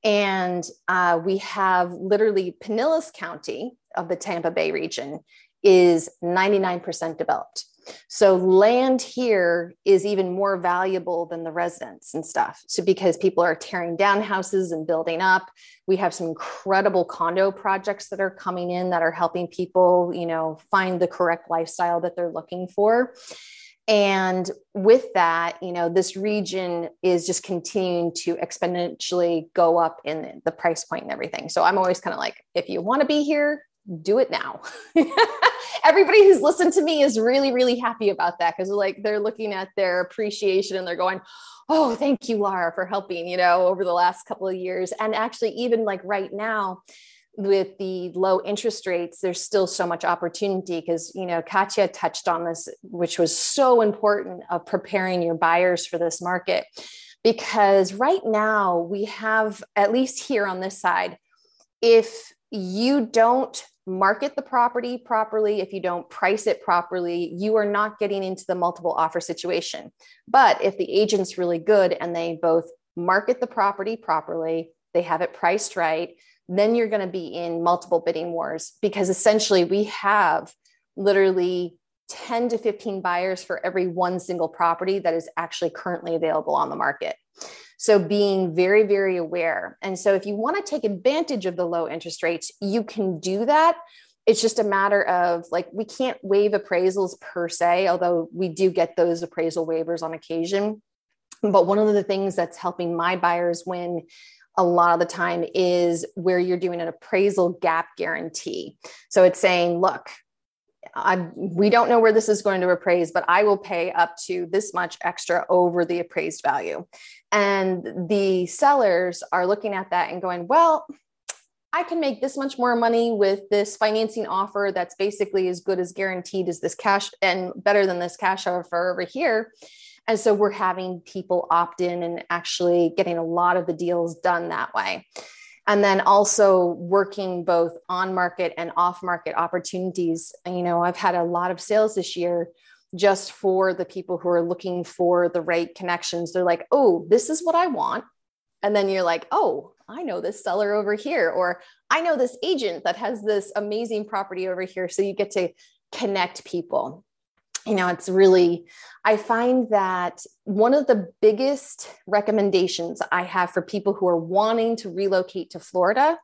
And uh, we have literally Pinellas County of the Tampa Bay region is 99% developed. So land here is even more valuable than the residents and stuff. So because people are tearing down houses and building up, we have some incredible condo projects that are coming in that are helping people, you know, find the correct lifestyle that they're looking for. And with that, you know, this region is just continuing to exponentially go up in the price point and everything. So I'm always kind of like, if you want to be here, do it now. Everybody who's listened to me is really, really happy about that because like they're looking at their appreciation and they're going, Oh, thank you, Laura, for helping, you know, over the last couple of years. And actually, even like right now, with the low interest rates, there's still so much opportunity because, you know, Katya touched on this, which was so important of preparing your buyers for this market. Because right now, we have, at least here on this side, if you don't market the property properly, if you don't price it properly, you are not getting into the multiple offer situation. But if the agent's really good and they both market the property properly, they have it priced right, then you're going to be in multiple bidding wars because essentially we have literally 10 to 15 buyers for every one single property that is actually currently available on the market. So being very, very aware. And so if you want to take advantage of the low interest rates, you can do that. It's just a matter of like, we can't waive appraisals per se, although we do get those appraisal waivers on occasion. But one of the things that's helping my buyers win a lot of the time is where you're doing an appraisal gap guarantee. So it's saying, look, I, we don't know where this is going to appraise, but I will pay up to this much extra over the appraised value. And the sellers are looking at that and going, well, I can make this much more money with this financing offer that's basically as good as guaranteed as this cash and better than this cash offer over here. And so we're having people opt in and actually getting a lot of the deals done that way and then also working both on market and off market opportunities. You know i've had a lot of sales this year just for the people who are looking for the right connections. They're like oh this is what i want. And then you're like oh i know this seller over here or i know this agent that has this amazing property over here. So you get to connect people you know, it's really, I find that one of the biggest recommendations I have for people who are wanting to relocate to Florida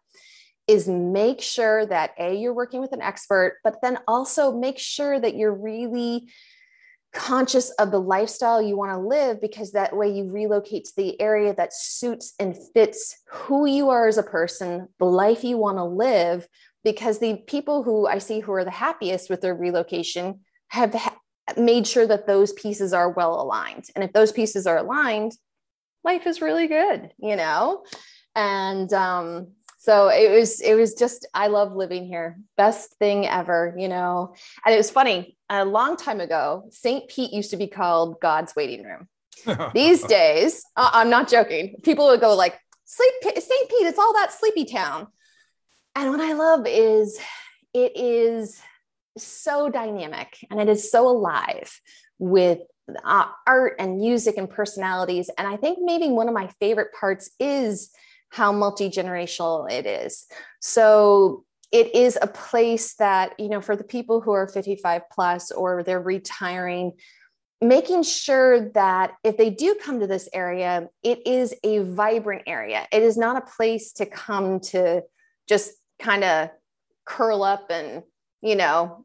is make sure that A, you're working with an expert, but then also make sure that you're really conscious of the lifestyle you want to live because that way you relocate to the area that suits and fits who you are as a person, the life you want to live. Because the people who I see who are the happiest with their relocation have made sure that those pieces are well aligned. And if those pieces are aligned, life is really good, you know? And um, so it was, it was just, I love living here. Best thing ever, you know? And it was funny, a long time ago, St. Pete used to be called God's waiting room. These days, uh, I'm not joking. People would go like, Sleep, St. Pete, it's all that sleepy town. And what I love is it is so dynamic and it is so alive with uh, art and music and personalities. And I think maybe one of my favorite parts is how multi generational it is. So it is a place that, you know, for the people who are 55 plus or they're retiring, making sure that if they do come to this area, it is a vibrant area. It is not a place to come to just kind of curl up and, you know,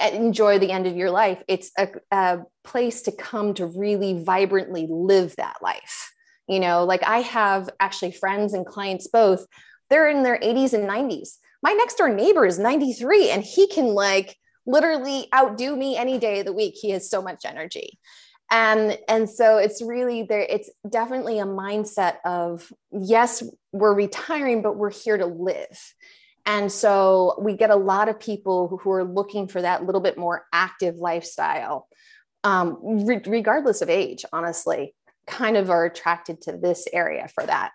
enjoy the end of your life. It's a, a place to come to really vibrantly live that life. You know, like I have actually friends and clients both, they're in their 80s and 90s. My next door neighbor is 93 and he can like literally outdo me any day of the week. He has so much energy. And, and so it's really there, it's definitely a mindset of yes, we're retiring, but we're here to live. And so we get a lot of people who are looking for that little bit more active lifestyle, um, re- regardless of age, honestly, kind of are attracted to this area for that.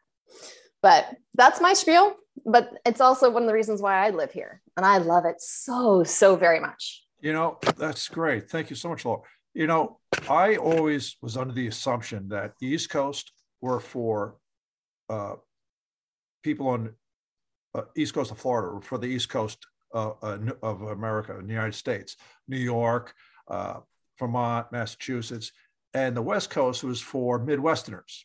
But that's my spiel. But it's also one of the reasons why I live here. And I love it so, so very much. You know, that's great. Thank you so much, Laura. You know, I always was under the assumption that the East Coast were for uh, people on East Coast of Florida, for the East Coast uh, uh of America, in the United States, New York, uh, Vermont, Massachusetts, and the West Coast was for Midwesterners.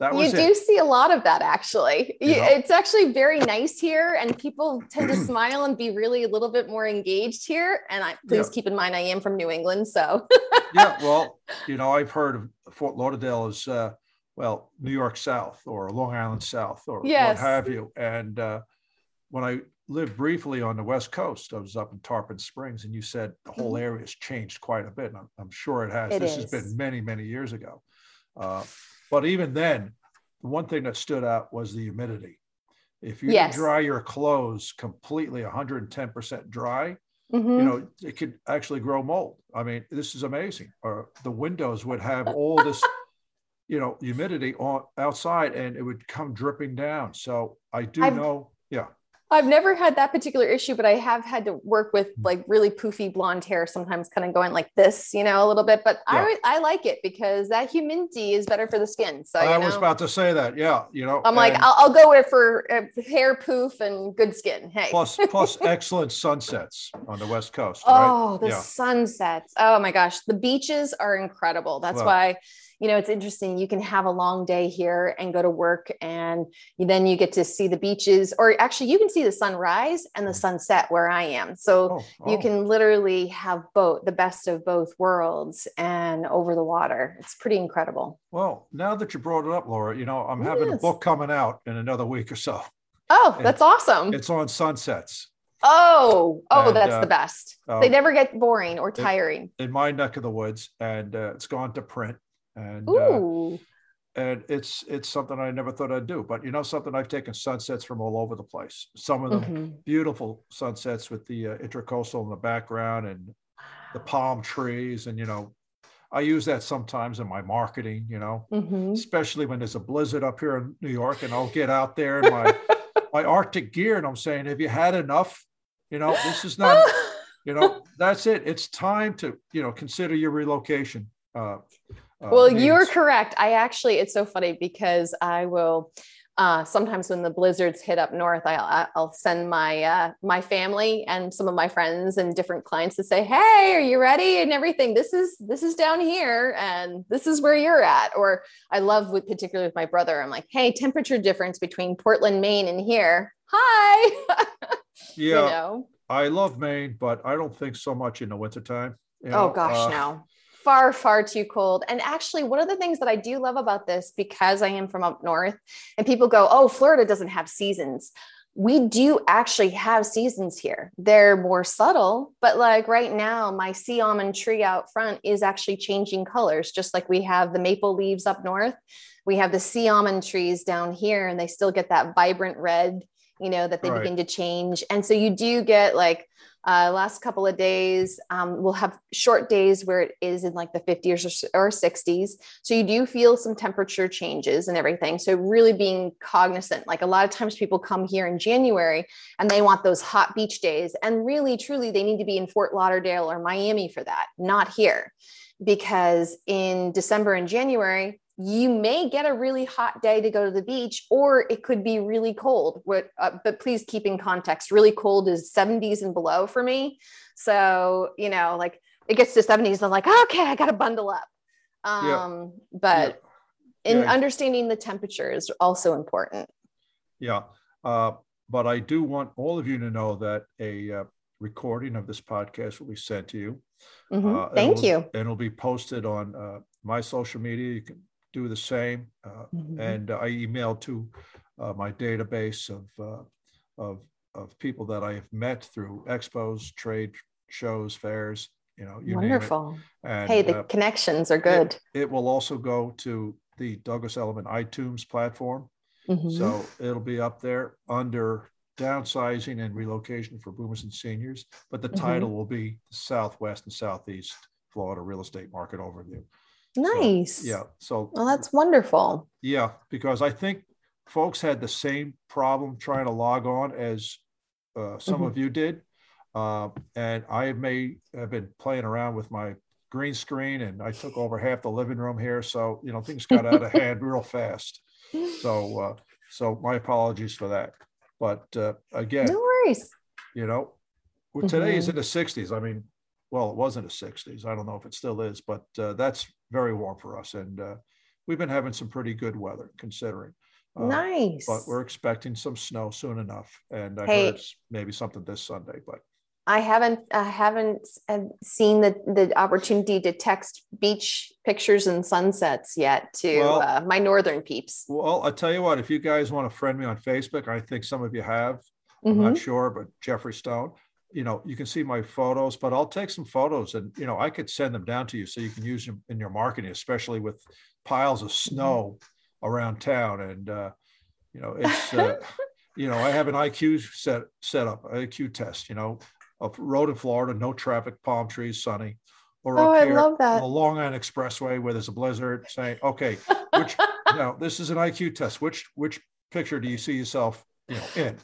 That was you do see a lot of that actually. You know? It's actually very nice here, and people tend to smile and be really a little bit more engaged here. And I please yeah. keep in mind I am from New England, so yeah. Well, you know, I've heard of Fort Lauderdale as uh, well, New York South or Long Island South or yes. what have you. And uh, when I lived briefly on the West Coast, I was up in Tarpon Springs, and you said the whole mm-hmm. area has changed quite a bit. And I'm, I'm sure it has. It this is. has been many, many years ago. Uh, but even then, the one thing that stood out was the humidity. If you yes. dry your clothes completely 110% dry, mm-hmm. you know, it could actually grow mold. I mean, this is amazing. Or the windows would have all this, you know, humidity on outside and it would come dripping down. So I do I've, know, yeah. I've never had that particular issue, but I have had to work with mm. like really poofy blonde hair, sometimes kind of going like this, you know, a little bit. But yeah. I I like it because that humidity is better for the skin. So I know, was about to say that. Yeah, you know, I'm like I'll, I'll, go with for uh, hair poof and good skin. Hey, plus plus excellent sunsets on the west coast. Oh, right? the yeah. sunsets! Oh my gosh, the beaches are incredible. That's well, why you know, it's interesting. You can have a long day here and go to work, and then you get to see the beaches, or actually, you can see the sunrise and the sunset where I am. So oh, oh. you can literally have both the best of both worlds and over the water. It's pretty incredible. Well, now that you brought it up, Laura, you know, I'm having yes. a book coming out in another week or so. Oh, that's awesome. It's on sunsets. Oh, oh, and, that's uh, the best. Uh, they never get boring or tiring. In, in, my neck of the woods, and uh, it's gone to print and uh, and it's it's something I never thought I'd do. But you know something, I've taken sunsets from all over the place. Some of them mm-hmm. beautiful sunsets with the uh, intercoastal in the background and the palm trees, and you know. I use that sometimes in my marketing, you know, mm-hmm. especially when there's a blizzard up here in New York, and I'll get out there in my my Arctic gear, and I'm saying, "Have you had enough? You know, this is not, you know, that's it. It's time to, you know, consider your relocation." Uh, uh, well, you're correct. I actually, it's so funny because I will. Uh, sometimes when the blizzards hit up north, I'll, I'll send my uh, my family and some of my friends and different clients to say, "Hey, are you ready?" and everything. This is this is down here, and this is where you're at. Or I love with particularly with my brother. I'm like, "Hey, temperature difference between Portland, Maine, and here. Hi." yeah, you know? I love Maine, but I don't think so much in the wintertime. You oh, know? Oh gosh, uh, no far, far too cold. And actually, one of the things that I do love about this, because I am from up north, and people go, oh, Florida doesn't have seasons. We do actually have seasons here. They're more subtle, but like right now, my sea almond tree out front is actually changing colors, just like we have the maple leaves up north. We have the sea almond trees down here, and they still get that vibrant red you know, that they right. begin to change. And so you do get like uh, last couple of days, um, we'll have short days where it is in like the 50s or, or 60s. So you do feel some temperature changes and everything. So really being cognizant. Like a lot of times people come here in January and they want those hot beach days. And really, truly, they need to be in Fort Lauderdale or Miami for that, not here. Because in December and January, you may get a really hot day to go to the beach or it could be really cold what, uh, but please keep in context really cold is 70s and below for me so you know like it gets to 70s i'm like okay i gotta bundle up um yeah. but yeah. in yeah. understanding the temperature is also important yeah uh, but i do want all of you to know that a uh, recording of this podcast will be sent to you mm-hmm. uh, thank you and it'll be posted on uh, my social media you can do the same. Uh, mm-hmm. And I email to uh, my database of, uh, of, of people that I have met through expos, trade shows, fairs, you know, you Wonderful. And, hey, the uh, connections are good. It, it, will also go to the Douglas Elliman iTunes platform. Mm-hmm. So it'll be up there under downsizing and relocation for boomers and seniors, but the mm-hmm. title will be Southwest and Southeast Florida Real Estate Market Overview. Nice. So, yeah. So well, that's wonderful. Yeah, because I think folks had the same problem trying to log on as uh, some mm-hmm. of you did. Uh, and I may have been playing around with my green screen and I took over half the living room here. So, you know, things got out of hand real fast. So, uh, so my apologies for that. But uh, again, no worries. You know, well, today mm-hmm. is in the 60s. I mean, well, it was in the 60s. I don't know if it still is, but uh, that's very warm for us. And uh, we've been having some pretty good weather considering. Uh, nice. But we're expecting some snow soon enough. And I hey, heard maybe something this Sunday, but. I haven't I haven't uh, seen the the opportunity to text beach pictures and sunsets yet to well, uh, my northern peeps. Well, I tell you what, if you guys want to friend me on Facebook, I think some of you have. I'm mm-hmm. not sure, but Jeffrey Stone you know, you can see my photos, but I'll take some photos and, you know, I could send them down to you so you can use them in your marketing, especially with piles of mm-hmm. snow around town. And, uh, you know, it's, uh, you know, I have an IQ set, set up, IQ test, you know, a road in Florida, no traffic, palm trees, sunny. Or oh, up here, I love that. the Long Island Expressway where there's a blizzard saying, okay, which, you know, this is an IQ test. Which, which picture do you see yourself, you know, in?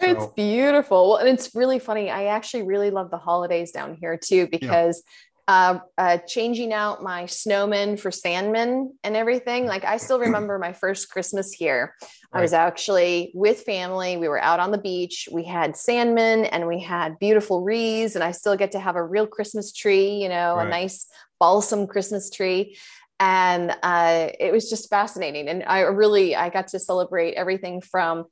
So. It's beautiful. Well, and it's really funny. I actually really love the holidays down here too, because yeah. uh, uh, changing out my snowmen for sandmen and everything. Like I still remember my first Christmas here. Right. I was actually with family. We were out on the beach. We had sandmen and we had beautiful wreaths. And I still get to have a real Christmas tree, you know, right. a nice balsam Christmas tree and uh, it was just fascinating and i really i got to celebrate everything from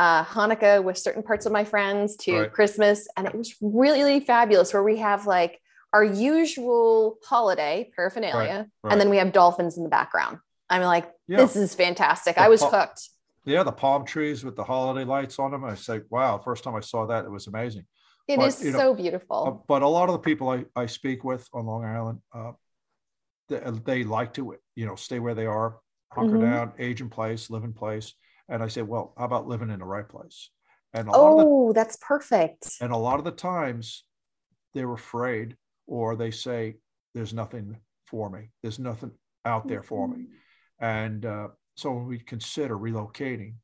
uh, Hanukkah with certain parts of my friends to right. Christmas. And it was really, really fabulous where we have like our usual holiday paraphernalia. Right. Right. And then we have dolphins in the background. I'm like, yeah. this is fantastic. The I was hooked. Yeah, the palm trees with the holiday lights on them. I say, wow, first time I saw that, it was amazing. It but, is so know, beautiful. Uh, but a lot of the people I, I speak with on Long Island, uh, they, they, like to, you know, stay where they are, hunker mm-hmm. down, age in place, live in place. And I said, well, how about living in the right place? And oh, the, that's perfect. And a lot of the times they're afraid or they say, there's nothing for me. There's nothing out there for me. Mm-hmm. And uh, so when we consider relocating,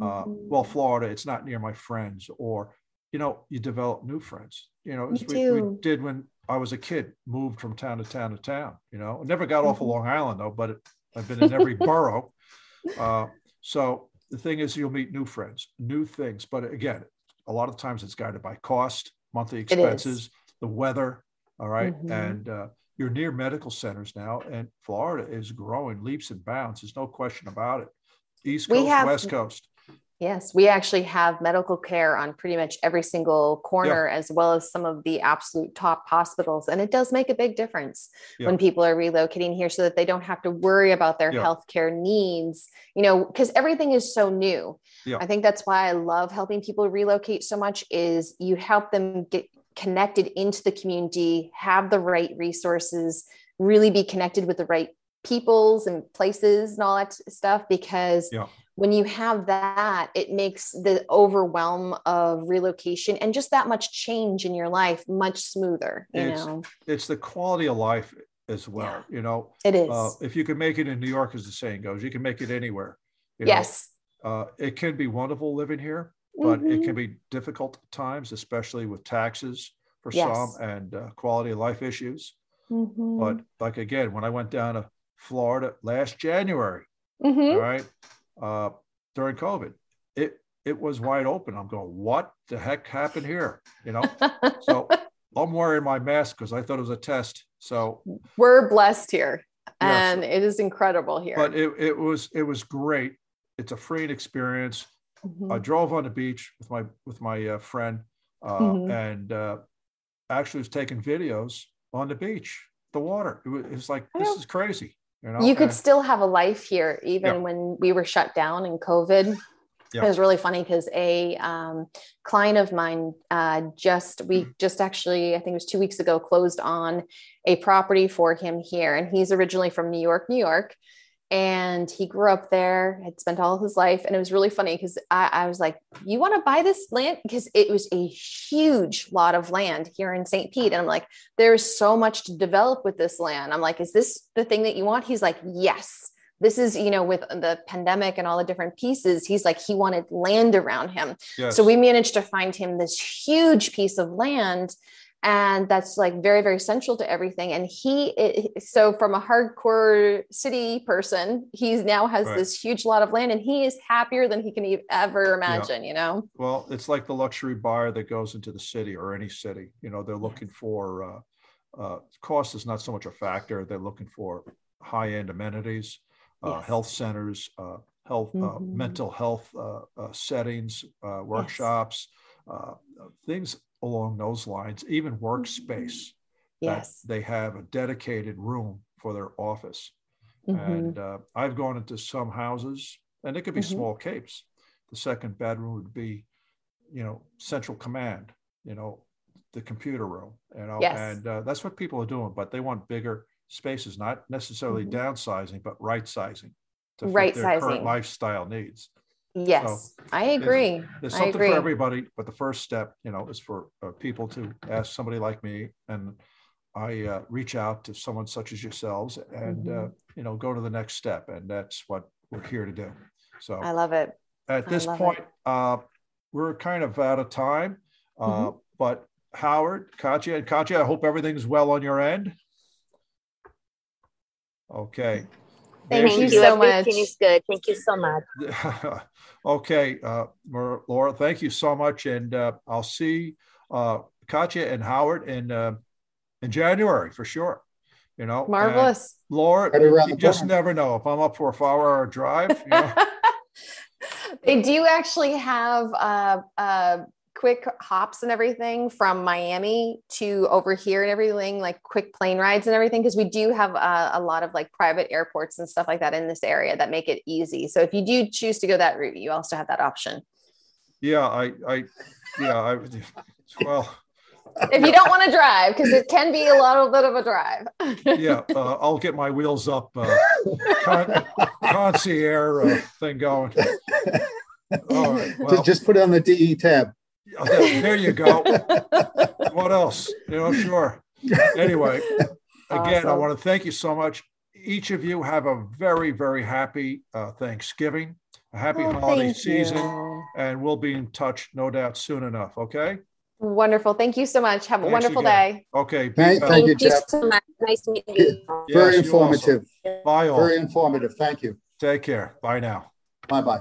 uh, mm-hmm. well, Florida, it's not near my friends, or, you know, you develop new friends. You know, as we, we, did when I was a kid, moved from town to town to town, you know, never got mm-hmm. off of Long Island though, but it, I've been in every borough. Uh, so the thing is you'll meet new friends, new things. But again, a lot of times it's guided by cost, monthly expenses, the weather. All right? mm-hmm. And uh, you're near medical centers now, and Florida is growing leaps and bounds. There's no question about it. East Coast, have, West Coast. Yes, we actually have medical care on pretty much every single corner, yeah. as well as some of the absolute top hospitals. And it does make a big difference yeah. when people are relocating here so that they don't have to worry about their yeah. healthcare needs, you know, because everything is so new. I think that's why I love helping people relocate so much is you help them get connected into the community, have the right resources, really be connected with the right peoples and places and all that stuff because yeah. When you have that it makes the overwhelm of relocation and just that much change in your life much smoother you it's, know it's the quality of life as well Yeah. you know it is uh, if you can make it in new york as the saying goes you can make it anywhere yes uh, it can be wonderful living here but it Mhm. can be difficult times especially with taxes for Yes. some and uh, quality of life issues Mhm. but like again when i went down to florida last january Mhm. all right uh, during covid. It it was wide open. I'm going what the heck happened here? You know? So i'm wearing my mask because i thought it was a test. So we're blessed here Yes. and it is incredible here. But it, it was it was great. It's a freeing experience. Mhm. i drove on the beach with my with my uh, friend uh, Mhm. and uh, actually was taking videos on the beach the water. It was, it was like this is crazy you know you could still have a life here even when we were shut down in covid. It was really funny because a um, client of mine uh, just we Mm. just actually i think it was two weeks ago closed on a property for him here. And he's originally from new york new york and he grew up there had spent all his life. And it was really funny because I, I was like you want to buy this land? Because it was a huge lot of land here in st pete. And i'm like there's so much to develop with this land. I'm like is this the thing that you want? He's like yes. This is you know with the pandemic and all the different pieces he's like he wanted land around him. Yes. so we managed to find him this huge piece of land and that's like very very central to everything and he so from a hardcore city person he's now has Right. this huge lot of land and he is happier than he can ever imagine you know Well, it's like the luxury buyer that goes into the city or any city. You know, they're looking for uh, uh, cost is not so much a factor. They're looking for high end amenities, uh, Yes. health centers, uh, health, uh, Mhm. mental health uh, uh, settings, uh, workshops, uh, things along those lines. Even workspace that yes they have a dedicated room for their office. Mhm. And uh, I've gone into some houses, and it could be Mhm. small capes. The second bedroom would be, you know, central command, you know, the computer room, you know, Yes. and uh, that's what people are doing. But they want bigger spaces, not necessarily Mhm. downsizing, but right sizing to fit Right their sizing. current lifestyle needs. Yes i agree There's i something agree for everybody, but the first step, you know, is for uh, people to ask somebody like me, and I uh, reach out to someone such as yourselves, and uh, Mhm. you know, go to the next step, and that's what we're here to do. So i love it at this point, uh, we're kind of out of time, uh, Mm-hmm. but Howard, Katya, and Katya, I hope everything's well on your end. Okay. There Thank she you so much. is good. Thank you so much. okay, uh, Laura, thank you so much, and uh, I'll see uh, Katya and Howard in uh, in January for sure. You know, and marvelous Laura, Right you, around you the just corner. never know if I'm up for a four-hour drive. You know, they do actually have uh, uh, quick hops and everything from Miami to over here and everything, like quick plane rides and everything, because we do have uh, a lot of like private airports and stuff like that in this area that make it easy. So if you do choose to go that route, you also have that option. yeah, I, I, yeah, I, well, If you don't want to drive, because it can be a little bit of a drive. yeah, uh, I'll get my wheels up, uh, con- concierge uh, thing going. All right, well, Just, just put it on the DE tab. There there you go. what else? You know, sure. Anyway, again, I want to thank you so much. Each of you have a very, very happy uh, Thanksgiving, a happy Oh, holiday season, you. and we'll be in touch, no doubt, soon enough. Okay. Wonderful. Thank you so much. Have a Thanks wonderful again. day. Okay. be Thank- thank you, Thank you Jeff. so much. Nice meeting you. Yes, Very you also. informative. Bye all. Very informative. Thank you. Take care. Bye now. Bye bye.